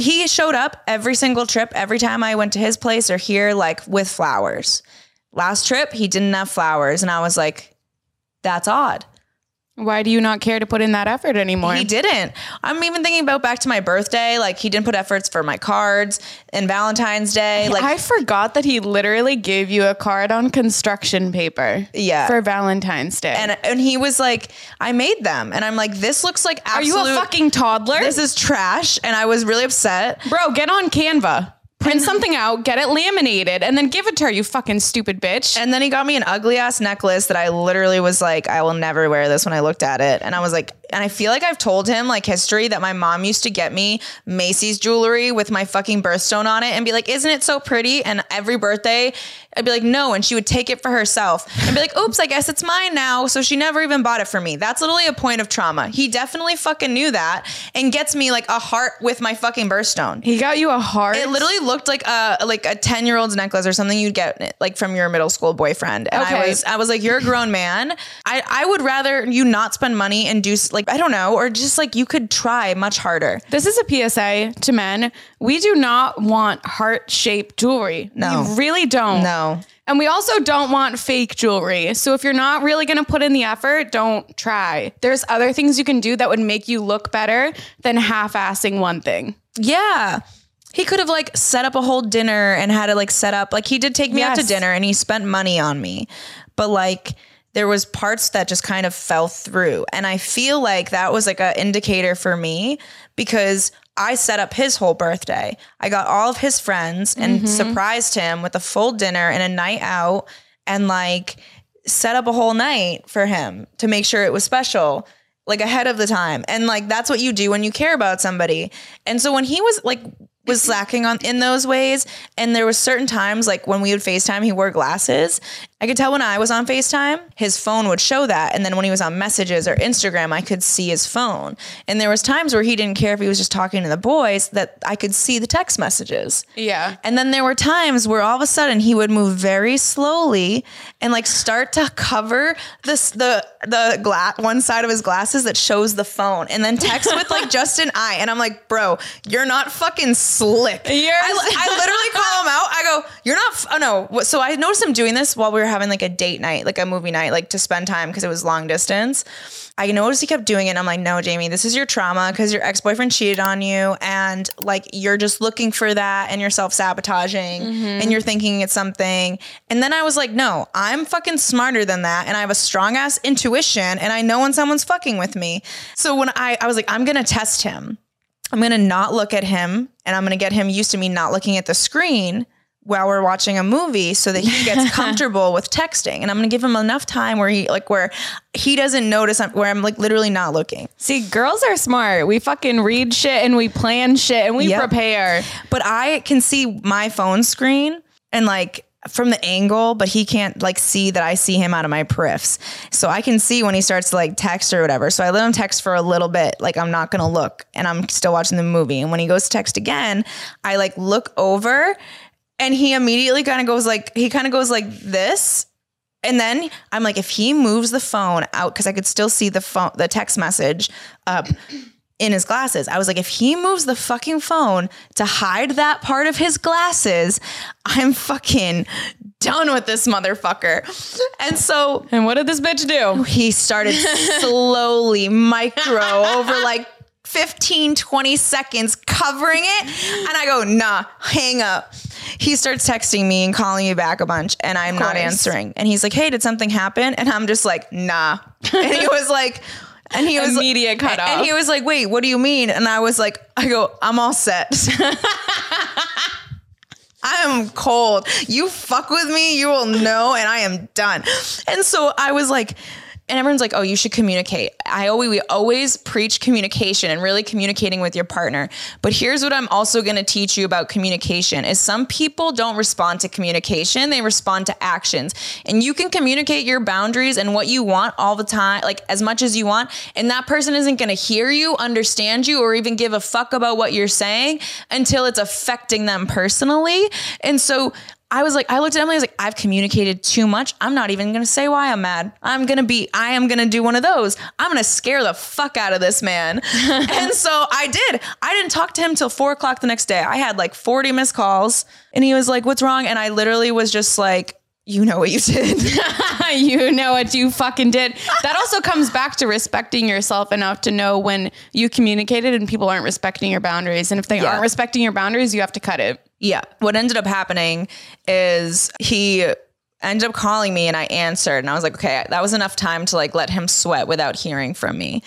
He showed up every single trip, every time I went to his place or here, like with flowers. Last trip, he didn't have flowers. And I was like, that's odd. Why do you not care to put in that effort anymore? He didn't. I'm even thinking about back to my birthday. Like, he didn't put efforts for my cards and Valentine's Day. Like, I forgot that he literally gave you a card on construction paper. Yeah. For Valentine's Day. and, and he was like, I made them. And I'm like, this looks like Are you a fucking toddler? This is trash. And I was really upset. Bro, get on Canva. Print something out, get it laminated, and then give it to her, you fucking stupid bitch. And then he got me an ugly ass necklace that I literally was like, I will never wear this when I looked at it. And I was like, and I feel like I've told him like history that my mom used to get me Macy's jewelry with my fucking birthstone on it and be like, isn't it so pretty? And every birthday, I'd be like, no. And she would take it for herself and be like, oops, I guess it's mine now. So she never even bought it for me. That's literally a point of trauma. He definitely fucking knew that and gets me like a heart with my fucking birthstone. he got you a heart. It literally looked like a like a 10 year old's necklace or something you'd get like from your middle school boyfriend. And I Okay. was I was like, you're a grown man. I I would rather you not spend money and do s- like I don't know, or just like you could try much harder. This is a PSA to men. We do not want heart shaped jewelry. No. We really don't. No. And we also don't want fake jewelry. So if you're not really going to put in the effort, don't try. There's other things you can do that would make you look better than half assing one thing. Yeah. He could have like set up a whole dinner and had it like set up. Like he did take me out to dinner and he spent money on me. But like there was parts that just kind of fell through. And I feel like that was like an indicator for me because I set up his whole birthday. I got all of his friends and mm-hmm. surprised him with a full dinner and a night out and like set up a whole night for him to make sure it was special like ahead of the time. And like that's what you do when you care about somebody. And so when he was like was [CLEARS THROAT] slacking on in those ways and there was certain times like when we would FaceTime he wore glasses. I could tell when I was on FaceTime, his phone would show that and then when he was on messages or Instagram, I could see his phone. And there was times where he didn't care if he was just talking to the boys that I could see the text messages. Yeah. And then there were times where all of a sudden he would move very slowly and like start to cover this the the glass one side of his glasses that shows the phone and then text with like [LAUGHS] just an eye. And I'm like, bro, you're not fucking slick. You're- I, I literally call him out. I go, you're not. F- oh no. So I noticed him doing this while we were having like a date night, like a movie night, like to spend time because it was long distance. I noticed he kept doing it. And I'm like, no, Jamie, this is your trauma because your ex boyfriend cheated on you. And like, you're just looking for that and you're self sabotaging and mm-hmm. you're thinking it's something. And then I was like, no, I'm fucking smarter than that. And I have a strong ass intuition and I know when someone's fucking with me. So when I, I was like, I'm going to test him. I'm going to not look at him and I'm going to get him used to me not looking at the screen while we're watching a movie so that he gets [LAUGHS] comfortable with texting. And I'm going to give him enough time where he like where he doesn't notice I'm, where I'm like literally not looking. See, girls are smart. We fucking read shit and we plan shit and we Yep. prepare. But I can see my phone screen and like from the angle, but he can't like see that I see him out of my periffs. So I can see when he starts to like text or whatever. So I let him text for a little bit, like I'm not gonna look and I'm still watching the movie. And when he goes to text again, I like look over and he immediately kind of goes like he kind of goes like this. And then I'm like, if he moves the phone out, because I could still see the phone, the text message up in his glasses. I was like, if he moves the fucking phone to hide that part of his glasses, I'm fucking done with this motherfucker. And so And what did this bitch do? Oh, he started [LAUGHS] slowly micro over like 15, 20 seconds covering it. And I go, nah, hang up. He starts texting me and calling me back a bunch, and I'm not answering. And he's like, hey, did something happen? And I'm just like, nah. And he was like, and he [LAUGHS] was media cut and, and he was like, wait, what do you mean? And I was like, I go, I'm all set. [LAUGHS] I am cold. You fuck with me, you will know, and I am done. And so I was like, and everyone's like, "Oh, you should communicate." I always we always preach communication and really communicating with your partner. But here's what I'm also going to teach you about communication: is some people don't respond to communication; they respond to actions. And you can communicate your boundaries and what you want all the time, like as much as you want, and that person isn't going to hear you, understand you, or even give a fuck about what you're saying until it's affecting them personally. And so I was like, I looked at Emily, I was like, I've communicated too much. I'm not even gonna say why I'm mad. I'm gonna be, I am gonna do one of those. I'm gonna scare the fuck out of this man. [LAUGHS] and so I did. I didn't talk to him till four o'clock the next day. I had like 40 missed calls and he was like, What's wrong? And I literally was just like, You know what you did. [LAUGHS] you know what you fucking did. That also comes back to respecting yourself enough to know when you communicated and people aren't respecting your boundaries. And if they Yeah. aren't respecting your boundaries, you have to cut it. Yeah. What ended up happening is he ended up calling me and I answered and I was like, okay, that was enough time to like let him sweat without hearing from me.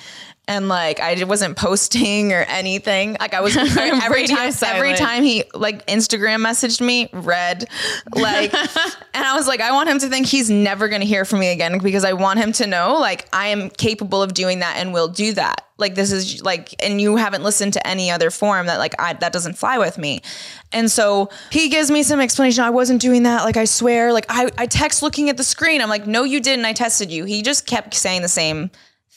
And like I wasn't posting or anything. Like I was [LAUGHS] every time every time he like Instagram messaged me, read like [LAUGHS] and I was like, I want him to think he's never gonna hear from me again because I want him to know like I am capable of doing that and will do that. Like this is like and you haven't listened to any other form that like I that doesn't fly with me. And so he gives me some explanation. I wasn't doing that. Like I swear, like I, I text looking at the screen. I'm like, no, you didn't. I tested you. He just kept saying the same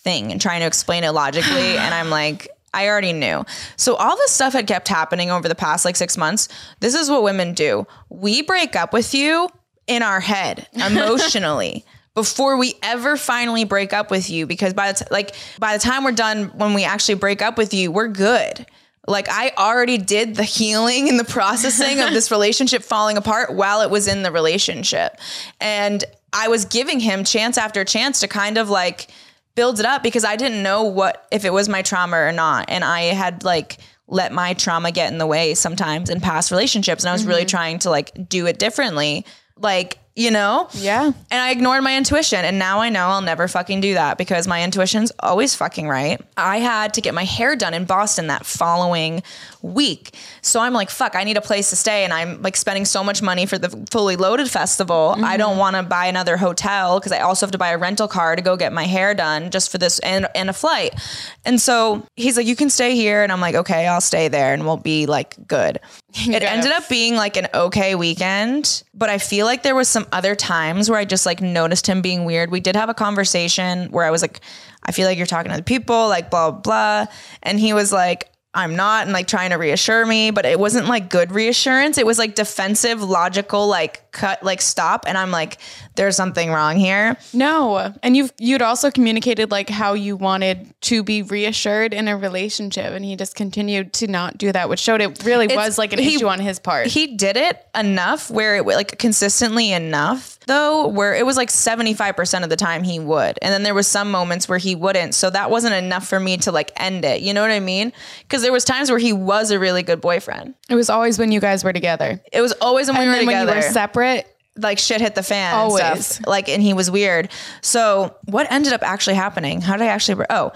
thing and trying to explain it logically. [SIGHS] and I'm like, I already knew. So all this stuff had kept happening over the past like six months. This is what women do. We break up with you in our head [LAUGHS] emotionally. Before we ever finally break up with you, because by the t- like by the time we're done, when we actually break up with you, we're good. Like I already did the healing and the [LAUGHS] processing of this relationship falling apart while it was in the relationship. And I was giving him chance after chance to kind of like build it up because I didn't know what if it was my trauma or not. And I had like let my trauma get in the way sometimes in past relationships. And I was really mm-hmm. trying to like do it differently. Like, you know? Yeah. And I ignored my intuition. And now I know I'll never fucking do that because my intuition's always fucking right. I had to get my hair done in Boston that following week. So I'm like, fuck, I need a place to stay. And I'm like spending so much money for the fully loaded festival. I mm-hmm. don't want to buy another hotel because I also have to buy a rental car to go get my hair done just for this and, and a flight. And so he's like, you can stay here. And I'm like, okay, I'll stay there and we'll be like good. [LAUGHS] It ended up being like an okay weekend, but I feel like there was some other times where I just like noticed him being weird. We did have a conversation where I was like, I feel like you're talking to other people, like blah, blah, blah. And he was like, I'm not, and like trying to reassure me, but it wasn't like good reassurance. It was like defensive, logical, like cut, like stop. And I'm like, there's something wrong here. No. And you've you'd also communicated like how you wanted to be reassured in a relationship and he just continued to not do that, which showed it really was like an he- issue on his part. He did it enough where it like consistently enough though, where it was like 75% of the time he would. And then there was some moments where he wouldn't. So that wasn't enough for me to like end it. You know what I mean? Because there was times where he was a really good boyfriend. it was always when you guys were together. It was always when we And were then when together. you were separate, like shit hit the fan and Always. stuff. Like, and he was weird. So what ended up actually happening? How did I actually? Oh,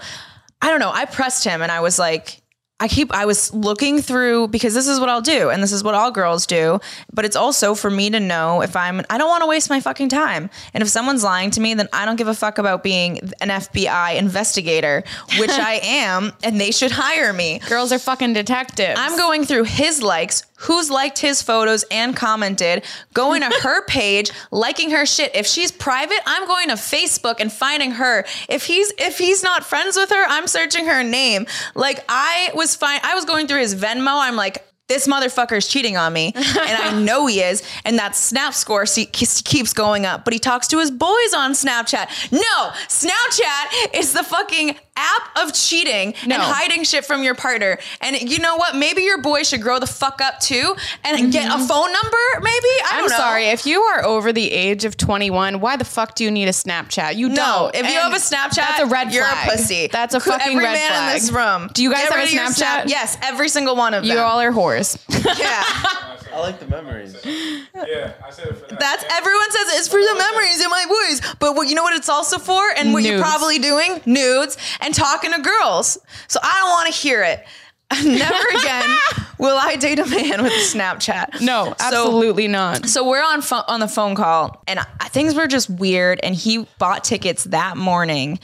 I don't know. I pressed him and I was like, I keep. I was looking through because this is what I'll do, and this is what all girls do. But it's also for me to know if I'm. I don't want to waste my fucking time. And if someone's lying to me, then I don't give a fuck about being an FBI investigator, which [LAUGHS] I am, and they should hire me. girls are fucking detectives. I'm going through his likes, who's liked his photos and commented, going to [LAUGHS] her page, liking her shit. If she's private, I'm going to Facebook and finding her. If he's if he's not friends with her, I'm searching her name. Like I was fine. I was going through his Venmo. I'm like, this motherfucker is cheating on me [LAUGHS] and I know he is and that snap score keeps going up but he talks to his boys on Snapchat no Snapchat is the fucking app of cheating No. and hiding shit from your partner and you know what maybe your boy should grow the fuck up too and get a mm-hmm. phone number maybe I know sorry. If you are over the age of 21, why the fuck do you need a Snapchat? You no, don't. if you have a Snapchat, that's a red you're flag. a pussy. That's a fucking Every red man flag. in this room. Do you guys Get have a rid of your Snapchat? Snap- Yes, every single one of You them. all are whores. [LAUGHS] yeah. [LAUGHS] I like the memories. [LAUGHS] Yeah, I said it for that. That's Yeah. everyone says it's for the memories in my voice. But what you know what it's also for, and what you're probably doing, nudes and talking to girls. So I don't want to hear it. [LAUGHS] Never again [LAUGHS] will I date a man with a Snapchat. No, So- absolutely not. So we're on pho- on the phone call, and I, things were just weird. And he bought tickets that morning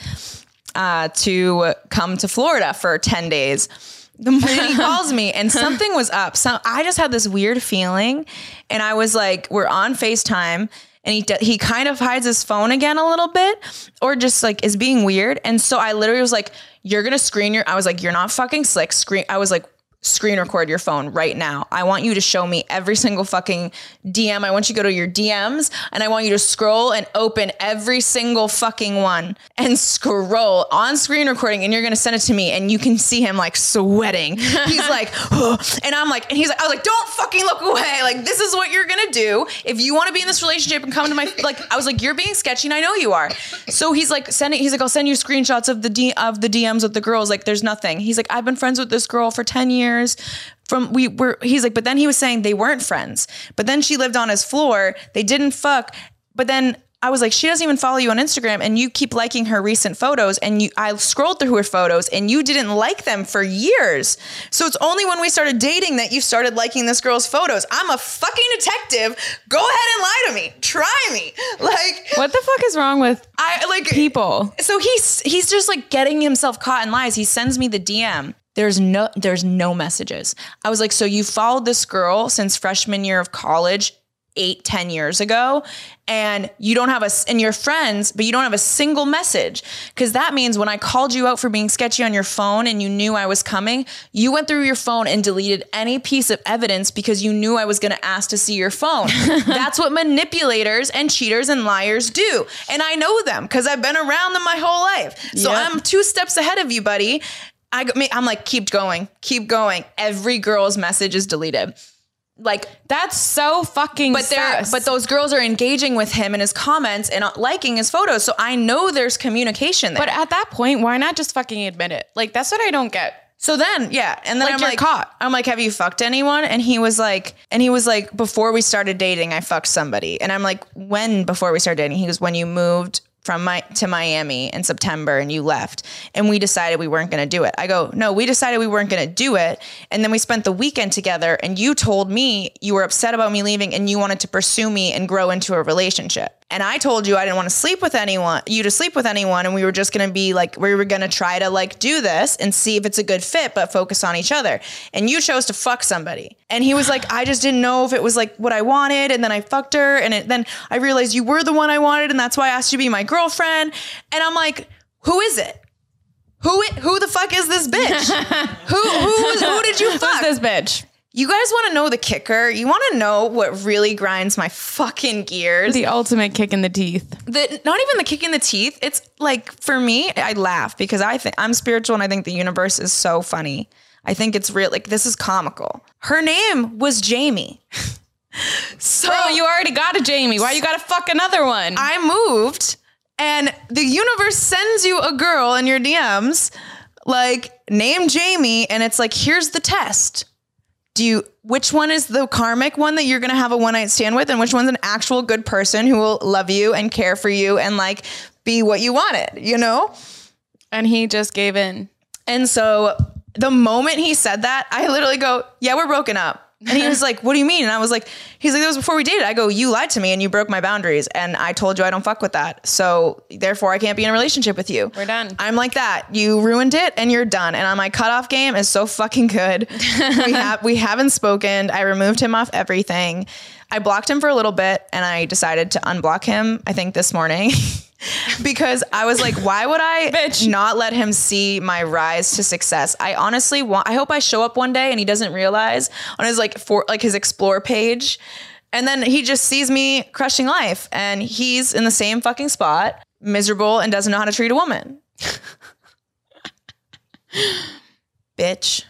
uh, to come to Florida for ten days. The morning he [LAUGHS] calls me, and something was up. So I just had this weird feeling, and I was like, "We're on Facetime." And he d- he kind of hides his phone again a little bit, or just like is being weird. And so I literally was like, "You're gonna screen your." I was like, "You're not fucking slick." Screen. I was like, screen record your phone right now. I want you to show me every single fucking DM. I want you to go to your DMs and I want you to scroll and open every single fucking one and scroll on screen recording and you're going to send it to me and you can see him like sweating. [LAUGHS] He's like, "Ugh." and I'm like, and he's like, I was like, don't fucking look away. Like, this is what you're going to do. If you want to be in this relationship and come to my, like, I was like, you're being sketchy and I know you are. So he's like, sending, he's like, I'll send you screenshots of the D, of the DMs with the girls. Like, there's nothing. He's like, I've been friends with this girl for 10 years from we were he's like but then he was saying they weren't friends but then she lived on his floor they didn't fuck but then I was like, she doesn't even follow you on Instagram, and you keep liking her recent photos. And you, I scrolled through her photos, and you didn't like them for years. So it's only when we started dating that you started liking this girl's photos. I'm a fucking detective. Go ahead and lie to me. Try me. [LAUGHS] Like What the fuck is wrong with I like people? so he's he's just like getting himself caught in lies. He sends me the DM. There's no there's no messages. I was like, so you followed this girl since freshman year of college, eight ten years ago, and you don't have a and you're friends, but you don't have a single message. Because that means when I called you out for being sketchy on your phone and you knew I was coming, you went through your phone and deleted any piece of evidence because you knew I was going to ask to see your phone. [LAUGHS] That's what manipulators and cheaters and liars do. And I know them because I've been around them my whole life. So Yep. I'm two steps ahead of you, buddy. I, I'm like, keep going, keep going. Every girl's message is deleted. Like That's so fucking but they're sus. but those girls are engaging with him in his comments and uh, liking his photos. So I know there's communication there. But at that point, why not just fucking admit it? Like that's what I don't get. so then, yeah, and then Like I'm like, caught. I'm like, have you fucked anyone? And he was like, and he was like, before we started dating, I fucked somebody. And I'm like, when before we started dating? He goes, when you moved from my to Miami in September and you left and we decided we weren't going to do it. I go, "No, we decided we weren't going to do it." And then we spent the weekend together and you told me you were upset about me leaving and you wanted to pursue me and grow into a relationship. And I told you I didn't want to sleep with anyone, you to sleep with anyone and we were just to be like we were to try to like do this and see if it's a good fit but focus on each other. And you chose to fuck somebody. And he was like, "I just didn't know if it was like what I wanted." And then I fucked her and it, then I realized you were the one I wanted and that's why I asked you to be my girlfriend. And I'm like, "Who is it?" Who who the fuck is this bitch? [LAUGHS] who who who did you fuck? Who's this bitch? You guys want to know the kicker? You want to know what really grinds my fucking gears? The ultimate kick in the teeth. the not even the kick in the teeth. It's like for me, I laugh because I think I'm spiritual and I think the universe is so funny. I think it's real. Like this is comical. Her name was Jamie. [LAUGHS] so Bro, you already got a Jamie. Why you gotta fuck another one? I moved and the universe sends you a girl in your DMs like name Jamie and it's like here's the test. Do you which one is the karmic one that you're going to have a one night stand with and which one's an actual good person who will love you and care for you and like be what you wanted, you know? and he just gave in. And so the moment he said that, I literally go, "Yeah, we're broken up." And he was like, What do you mean? And I was like, He's like, That was before we dated. I go, You lied to me and you broke my boundaries. And I told you I don't fuck with that. So therefore, I can't be in a relationship with you. We're done. I'm like that. You ruined it and you're done. And on my cutoff game is so fucking good. [LAUGHS] we have we haven't spoken. I removed him off everything. I blocked him for a little bit and I decided to unblock him, I think this morning. [LAUGHS] because I was like, why would I [LAUGHS] Bitch. not let him see my rise to success? I honestly want I hope I show up one day and he doesn't realize on his like for like his explore page. And then he just sees me crushing life and he's in the same fucking spot, miserable and doesn't know how to treat a woman. [LAUGHS] Bitch.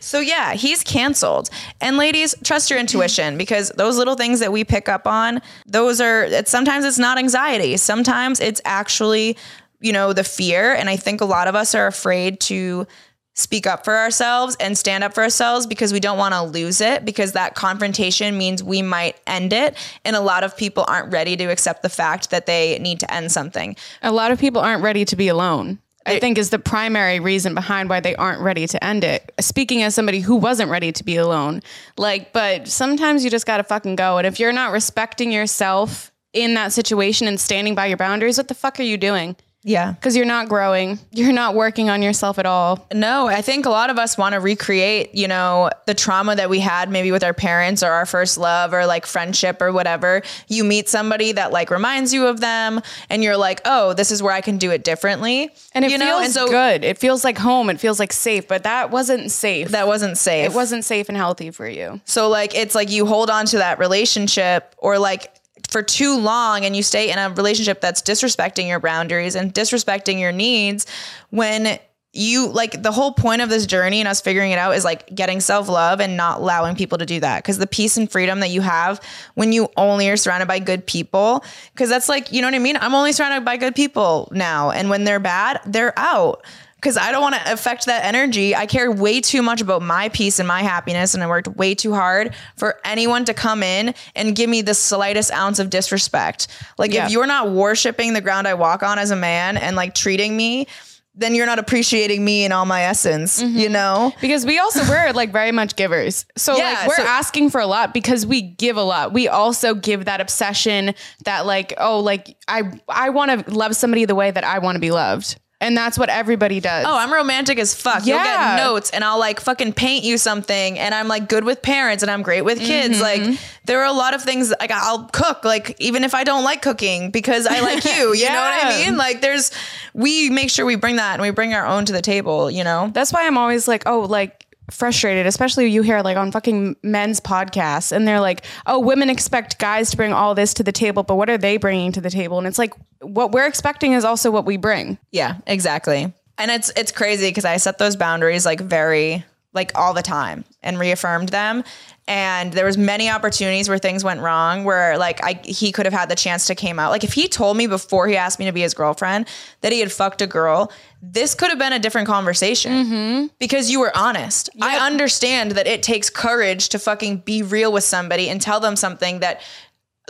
So yeah, he's canceled. And ladies, trust your intuition because those little things that we pick up on, those are it's, sometimes it's not anxiety. Sometimes it's actually, you know, the fear and I think a lot of us are afraid to speak up for ourselves and stand up for ourselves because we don't want to lose it because that confrontation means we might end it and a lot of people aren't ready to accept the fact that they need to end something. A lot of people aren't ready to be alone. I think is the primary reason behind why they aren't ready to end it. Speaking as somebody who wasn't ready to be alone. Like, but sometimes you just got to fucking go. And if you're not respecting yourself in that situation and standing by your boundaries, what the fuck are you doing? Yeah. Because you're not growing. You're not working on yourself at all. No, I think a lot of us want to recreate, you know, the trauma that we had maybe with our parents or our first love or like friendship or whatever. You meet somebody that like reminds you of them and you're like, "Oh, this is where I can do it differently." And it you feels know, and so good. It feels like home. It feels like safe. But that wasn't safe. that wasn't safe. it wasn't safe and healthy for you. So like it's like you hold on to that relationship or like for too long and you stay in a relationship that's disrespecting your boundaries and disrespecting your needs when you like the whole point of this journey and us figuring it out is like getting self-love and not allowing people to do that. Because the peace and freedom that you have when you only are surrounded by good people because that's like you know what i mean? I'm only surrounded by good people now and when they're bad they're out because I don't want to affect that energy. I care way too much about my peace and my happiness, and I worked way too hard for anyone to come in and give me the slightest ounce of disrespect. Like, Yeah. if you're not worshiping the ground I walk on as a man and like treating me, then you're not appreciating me in all my essence, you mm-hmm. know? Because we also we're like very much givers. So Yeah, like we're so- asking for a lot because we give a lot. We also give that obsession that like, oh, like I I want to love somebody the way that I want to be loved. And that's what everybody does. Oh, I'm romantic as fuck. Yeah. You'll get notes and I'll like fucking paint you something and I'm like good with parents and I'm great with kids. Mm-hmm. Like there are a lot of things like I'll cook like even if I don't like cooking because I like you, [LAUGHS] you know what I mean? Like there's we make sure we bring that and we bring our own to the table, you know? That's why I'm always like, oh, like frustrated, especially you hear like on fucking men's podcasts and they're like, oh, women expect guys to bring all this to the table, but what are they bringing to the table? And it's like, what we're expecting is also what we bring. Yeah, exactly. And it's it's crazy because I set those boundaries like very like all the time and reaffirmed them. And there was many opportunities where things went wrong where like I he could have had the chance to came out. Like if he told me before he asked me to be his girlfriend that he had fucked a girl, this could have been a different conversation mm-hmm. because you were honest. I understand that it takes courage to fucking be real with somebody and tell them something that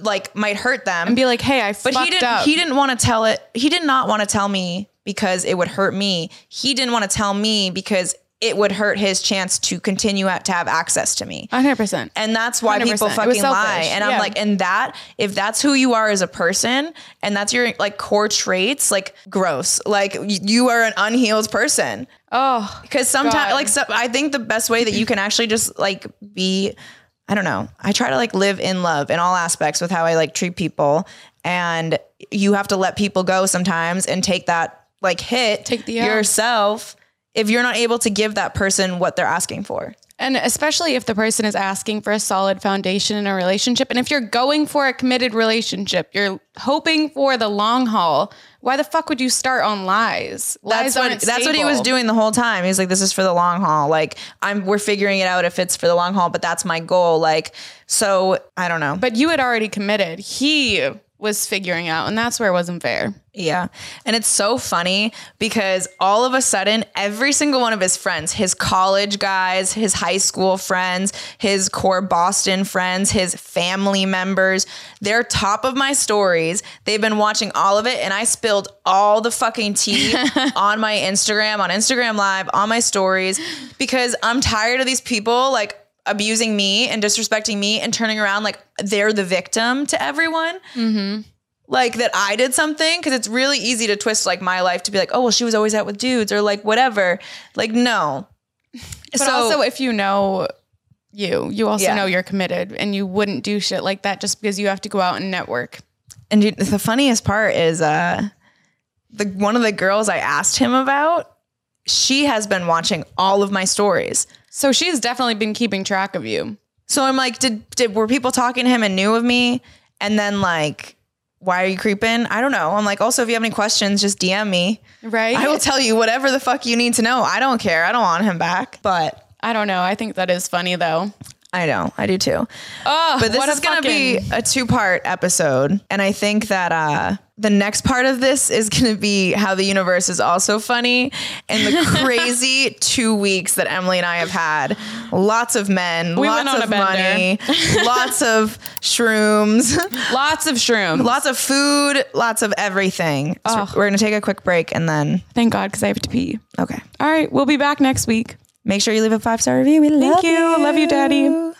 like might hurt them And be like, hey, I but fucked he didn't up. he didn't want to tell it he did not want to tell me because it would hurt me he didn't want to tell me because it would hurt his chance to continue at, to have access to me. 100%. and that's why 100%. people fucking lie. and i'm like and that if that's who you are as a person and that's your like core traits like gross. Like you are an unhealed person. Oh, because sometimes like so, i think the best way that you can actually just like be i don't know. I try to like live in love in all aspects with how i like treat people. And you have to let people go sometimes and take that like hit Take the yourself if you're not able to give that person what they're asking for And especially if the person is asking for a solid foundation in a relationship. And if you're going for a committed relationship, you're hoping for the long haul. Why the fuck would you start on lies? that's what that's what he was doing the whole time. He's like, "This is for the long haul. Like, I'm we're figuring it out if it's for the long haul, but that's my goal. Like, so I don't know. But you had already committed. He was figuring out, and that's where it wasn't fair. Yeah. And it's so funny because all of a sudden, every single one of his friends, his college guys, his high school friends, his core Boston friends, his family members, they're top of my stories. They've been watching all of it. And I spilled all the fucking tea [LAUGHS] on my Instagram, on Instagram Live, on my stories, because I'm tired of these people like, abusing me and disrespecting me and turning around like they're the victim to everyone. Like that I did something because it's really easy to twist like my life to be like, oh well, she was always out with dudes or like whatever. Like no. But also, if you know you, you also Yeah. know you're committed, and you wouldn't do shit like that just because you have to go out and network. And the funniest part is uh the one of the girls I asked him about, she has been watching all of my stories. So she's definitely been keeping track of you. So I'm like, did did were people talking to him and knew of me? And then like, why are you creeping? I don't know. I'm like, also if you have any questions, just DM me. Right? I will tell you whatever the fuck you need to know. I don't care. I don't want him back. But I don't know. I think that is funny though. I know, I do too. Oh, But this is gonna be a two part episode. And I think that uh the next part of this is gonna be how the universe is also funny and the [LAUGHS] crazy two weeks that Emily and I have had. Lots of men, We lots of money, [LAUGHS] lots of shrooms, lots of shrooms. lots of food, lots of everything. So Oh. we're gonna take a quick break and then Thank God, because I have to pee. okay. All right, we'll be back next week. Make sure you leave a five star review. We love Thank you. Love you, Daddy.